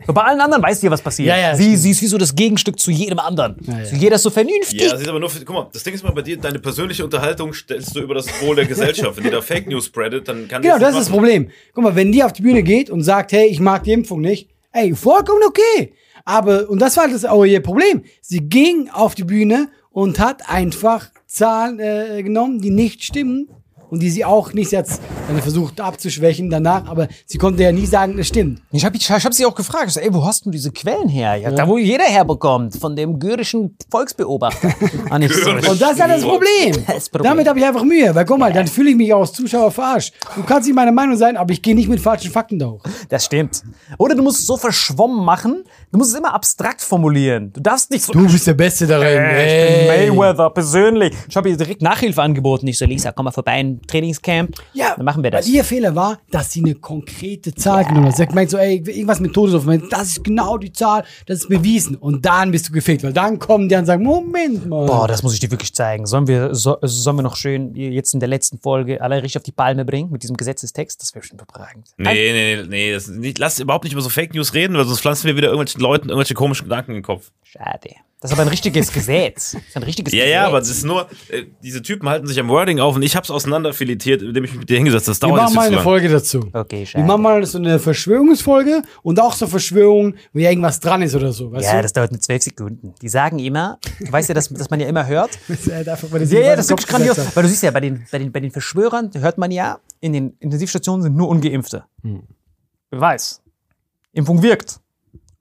Und Bei allen anderen weißt du ja, was passiert. Ja, ja, sie, sie ist wie so das Gegenstück zu jedem anderen. ja. So jeder ist so vernünftig. Ja, das ist aber nur für, guck mal, das Ding ist mal bei dir, deine persönliche Unterhaltung stellst du über das Wohl der Gesellschaft. Wenn die da Fake News spreadet, dann kann Genau, nicht das ist das. Problem. Guck mal, wenn die auf die Bühne geht und sagt, hey, ich mag die Impfung nicht, ey, vollkommen okay. Aber, und das war das auch ihr Problem. Sie ging auf die Bühne und hat einfach Zahlen äh, genommen, die nicht stimmen. Und die sie auch nicht jetzt dann versucht abzuschwächen danach, aber sie konnte ja nie sagen, es stimmt. Ich habe ich hab sie auch gefragt, ich so, ey, wo hast du diese Quellen her? Ja, Da, wo jeder herbekommt, von dem gyrischen Volksbeobachter. ah, nicht so. Und das ist ja das Problem. Das Problem. Damit habe ich einfach Mühe, weil guck mal, dann fühle ich mich auch als Zuschauer verarscht. Du kannst nicht meine Meinung sein, aber ich gehe nicht mit falschen Fakten da hoch. Das stimmt. Oder du musst es so verschwommen machen, du musst es immer abstrakt formulieren. Du darfst nicht so. Du bist der Beste darin. Äh, ich bin. Mayweather persönlich. Ich habe ihr direkt Nachhilfe angeboten. Ich so, Lisa, komm mal vorbei in ein Trainingscamp. Ja, Dann machen wir das. Weil ihr Fehler war, dass sie eine konkrete Zahl genommen hat. Sie hat gemeint so, ey, irgendwas mit Todesauf. Das ist genau die Zahl, das ist bewiesen. Und dann bist du gefickt, weil dann kommen die und sagen, Moment mal. Boah, das muss ich dir wirklich zeigen. Sollen wir, so, sollen wir noch schön jetzt in der letzten Folge alle richtig auf die Palme bringen mit diesem Gesetzestext? Das wäre schon überragend. Nee, nee, nee, nee. Das, nicht, lass überhaupt nicht über so Fake News reden, weil sonst pflanzen wir wieder irgendwelchen Leuten irgendwelche komischen Gedanken in den Kopf. Schade. Das ist aber ein richtiges Gesetz. Das ist ein richtiges Ja, Gesetz. ja, aber das ist nur, äh, diese Typen halten sich am Wording auf und ich hab's auseinanderfiletiert, indem ich mich mit dir hingesetzt habe. Das wir dauert machen jetzt mal eine lang. Folge dazu. Okay, Wir schade. machen mal so eine Verschwörungsfolge und auch so Verschwörung, wo ja irgendwas dran ist oder so. Weißt Ja, du? das dauert nur zwölf Sekunden. Die sagen immer, du weißt ja, dass, dass man ja immer hört. Ja, ja, das ist wirklich grandios. hat. Weil du siehst ja, bei den, bei den, bei den Verschwörern hört man ja, in den Intensivstationen sind nur Ungeimpfte. Beweis. Impfung wirkt.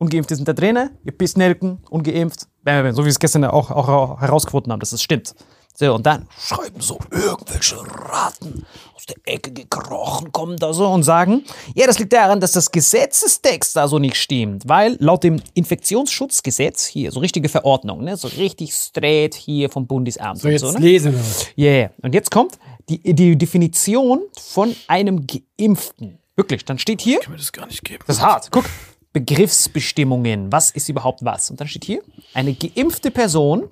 Ungeimpfte sind da drinnen, ihr Pissnelken, ungeimpft. So wie wir es gestern auch, auch herausgefunden haben, dass das stimmt. So, und dann schreiben so irgendwelche Ratten aus der Ecke gekrochen, kommen da so und sagen, ja, das liegt daran, dass das Gesetzestext da so nicht stimmt, weil laut dem Infektionsschutzgesetz, hier, so richtige Verordnung, ne, so richtig straight hier vom Bundesamt So, und jetzt so, ne? lesen wir was. Yeah. Und jetzt kommt die, die Definition von einem Geimpften. Wirklich, dann steht hier, Kann mir das gar nicht geben. das ist hart, guck, Begriffsbestimmungen, was ist überhaupt was? Und dann steht hier, eine geimpfte Person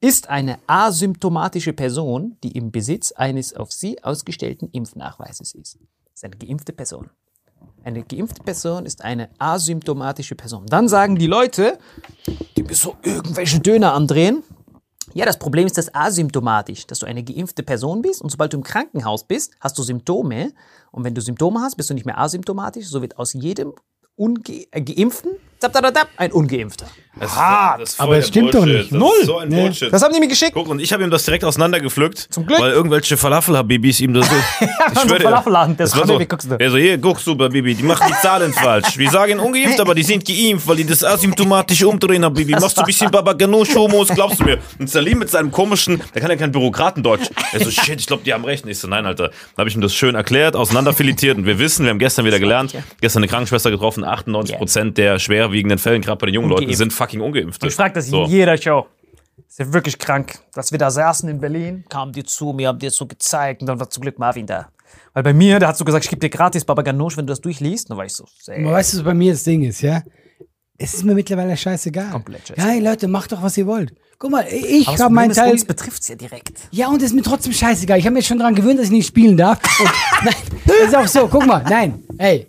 ist eine asymptomatische Person, die im Besitz eines auf sie ausgestellten Impfnachweises ist. Das ist eine geimpfte Person. Eine geimpfte Person ist eine asymptomatische Person. Dann sagen die Leute, die mir so irgendwelche Döner andrehen, ja, das Problem ist das asymptomatisch, dass du eine geimpfte Person bist und sobald du im Krankenhaus bist, hast du Symptome. Und wenn du Symptome hast, bist du nicht mehr asymptomatisch. So wird aus jedem Unge äh, Zap, zap, zap, ein Ungeimpfter. Das Ah, das ist aber es der stimmt doch Bullshit. nicht. Das Null. Ist so ein Nee. Bullshit. Das haben die mir geschickt. Guck, und ich habe ihm das direkt auseinandergepflückt. Zum Glück. Weil irgendwelche Falafel-Habibis ihm das so. ich schwöre Falafelladen, das war kann so. er, wie guckst du? Er so, hier, guck so, Habibi, die machen die Zahlen falsch. Wir sagen ungeimpft, aber die sind geimpft, weil die das asymptomatisch umdrehen, Habibi. Machst du ein bisschen Baba Ganoush, Homos, glaubst du mir? Und Salim mit seinem komischen, der kann ja kein Bürokratendeutsch. Er so, shit, ich glaube, die haben recht. Und ich so, nein, Alter. Dann habe ich ihm das schön erklärt, auseinanderfiletiert. Und wir wissen, wir haben gestern wieder gelernt, gestern eine Krankenschwester getroffen, 98% der schwerwiegenden Fällen, gerade bei den jungen Leuten, Ungeimpft. sind fucking ungeimpfte. Ich frage das So. in jeder Show. Ist ja wirklich krank, dass wir da saßen in Berlin. Kamen die zu mir, haben dir so gezeigt. Und dann war zum Glück Marvin da. Weil bei mir, der hat so gesagt, ich gebe dir gratis Baba Ganoush, wenn du das durchliest. Dann war ich so, sehr. weißt du, was bei mir das Ding ist, ja? Es ist mir mittlerweile scheißegal. Komplett Ja, hey, Leute, macht doch, was ihr wollt. Guck mal, ich habe meinen Teil. uns betrifft es ja direkt. Ja, und es ist mir trotzdem scheißegal. Ich habe mir schon daran gewöhnt, dass ich nicht spielen darf. Und, nein, das ist auch so. Guck mal, nein, ey.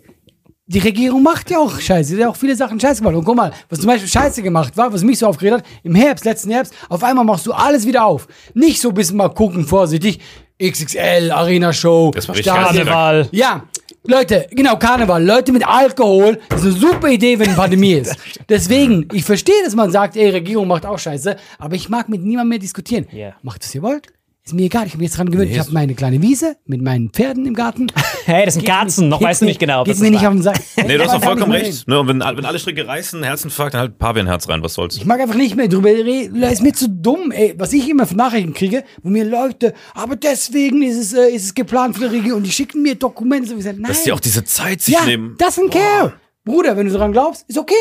Die Regierung macht ja auch Scheiße. Die hat ja auch viele Sachen Scheiße gemacht. Und guck mal, was zum Beispiel Scheiße gemacht war, was mich so aufgeregt hat, im Herbst, letzten Herbst, auf einmal machst du alles wieder auf. Nicht so ein bisschen mal gucken, vorsichtig. XXL, Das war Stadion. geil. Karneval. Ja, Leute, genau, Karneval. Leute mit Alkohol ist eine super Idee, wenn eine Pandemie ist. Deswegen, ich verstehe, dass man sagt, ey, Regierung macht auch Scheiße, aber ich mag mit niemandem mehr diskutieren. Ja. Macht, was ihr wollt. Ist mir egal, ich habe mich jetzt dran gewöhnt. ich habe meine kleine Wiese mit meinen Pferden im Garten. Hey, das ist ein Garzen. Noch Geht weißt du nicht genau. Geht was mir nicht war. auf den Sack. Nee, du hast doch vollkommen recht. Ne? Und wenn, wenn alle Stricke reißen, Herzinfarkt, dann halt Pavian-Herz rein, was soll's. Ich mag einfach nicht mehr drüber reden. Ist mir zu dumm, ey. Was ich immer für Nachrichten kriege, wo mir Leute, aber deswegen ist es, äh, ist es geplant für die Regierung und die schicken mir Dokumente. So wie gesagt, nein. Dass die auch diese Zeit sich Ja, nehmen. das ein Care. Bruder, wenn du daran glaubst, ist okay.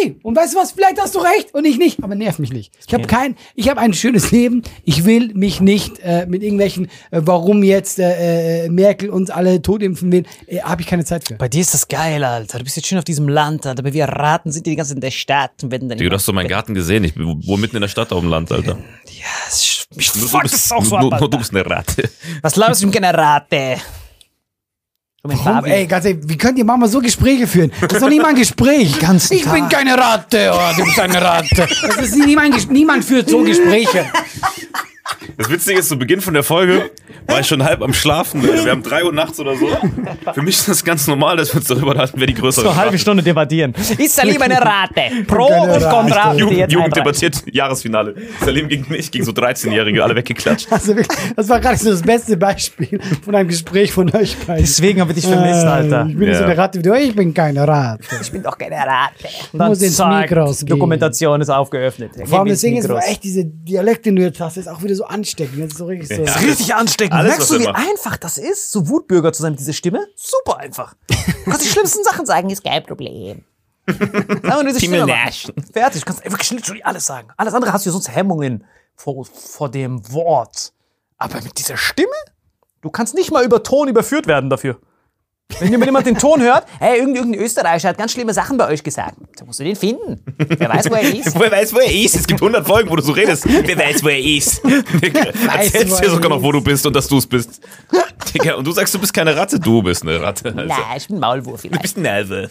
Hey, und weißt du was? Vielleicht hast du recht und ich nicht, aber nerv mich nicht. Ich habe kein, ich habe ein schönes Leben. Ich will mich nicht äh, mit irgendwelchen, äh, warum jetzt äh, äh, Merkel uns alle totimpfen will, äh, habe ich keine Zeit für. Bei dir ist das geil, Alter. Du bist jetzt schön auf diesem Land, Alter. Aber wir raten, sind die die ganze Zeit in der Stadt und werden dann. Digga, du hast doch meinen Garten gesehen. Ich wohne mitten in der Stadt auf dem Land, Alter. Ja, Nur fuckt du das bist, auch so nur, ab, nur du Alter. bist eine Ratte. Was laberst du mit einer Rate? Warum, ey, ganz ehrlich, wie könnt ihr Mama so Gespräche führen? Das ist doch nicht mal ein Gespräch. Ganzen ich bin Tag. keine Ratte, oh, du bist eine Ratte. Das ist nie, niemand, niemand führt so Gespräche. Das Witzige ist, zu Beginn von der Folge war ich schon halb am Schlafen. Wir haben drei Uhr nachts oder so. Für mich ist das ganz normal, dass wir uns darüber unterhalten, wer die größere So eine halbe Stunde debattieren. Ist Salim eine Rate? Pro und Rate. Contra. Jugend, Jugend debattiert, Jahresfinale. Salim gegen mich, gegen so 13-Jährige, alle weggeklatscht. Also wirklich, das war gerade so das beste Beispiel von einem Gespräch von euch beiden. Deswegen haben wir dich vermisst, Äh, Alter. Ich bin Ja. so eine Ratte wie du. Ich bin keine Ratte. Ich bin doch keine Rate. Und dann muss ins gehen. Dokumentation ist aufgeöffnet. Vor allem deswegen ist echt diese Dialekte, die du jetzt hast, ist auch wieder so ansteckend. Das ist so richtig so. Ja. Richtig ansteckend. Alles, Merkst du, wie macht. einfach das ist, so Wutbürger zu sein mit dieser Stimme? Super einfach. Du kannst die schlimmsten Sachen sagen, ist kein Problem. Stimme machen. Fertig, du kannst einfach literally alles sagen. Alles andere hast du sonst Hemmungen vor, vor dem Wort. Aber mit dieser Stimme? Du kannst nicht mal über Ton überführt werden dafür. Wenn jemand den Ton hört, Hey, irgendein, irgendein Österreicher hat ganz schlimme Sachen bei euch gesagt. Da musst du den finden. Wer weiß, wo er ist. Wer weiß, wo er ist? Es gibt 100 Folgen, wo du so redest. Wer weiß, wo er ist? Erzählst dir sogar noch, wo du bist und dass du es bist. Digga, und du sagst, du bist keine Ratte. Du bist eine Ratte. Also. Nein, ich bin Maulwurf Du vielleicht. bist ein Maulwurf.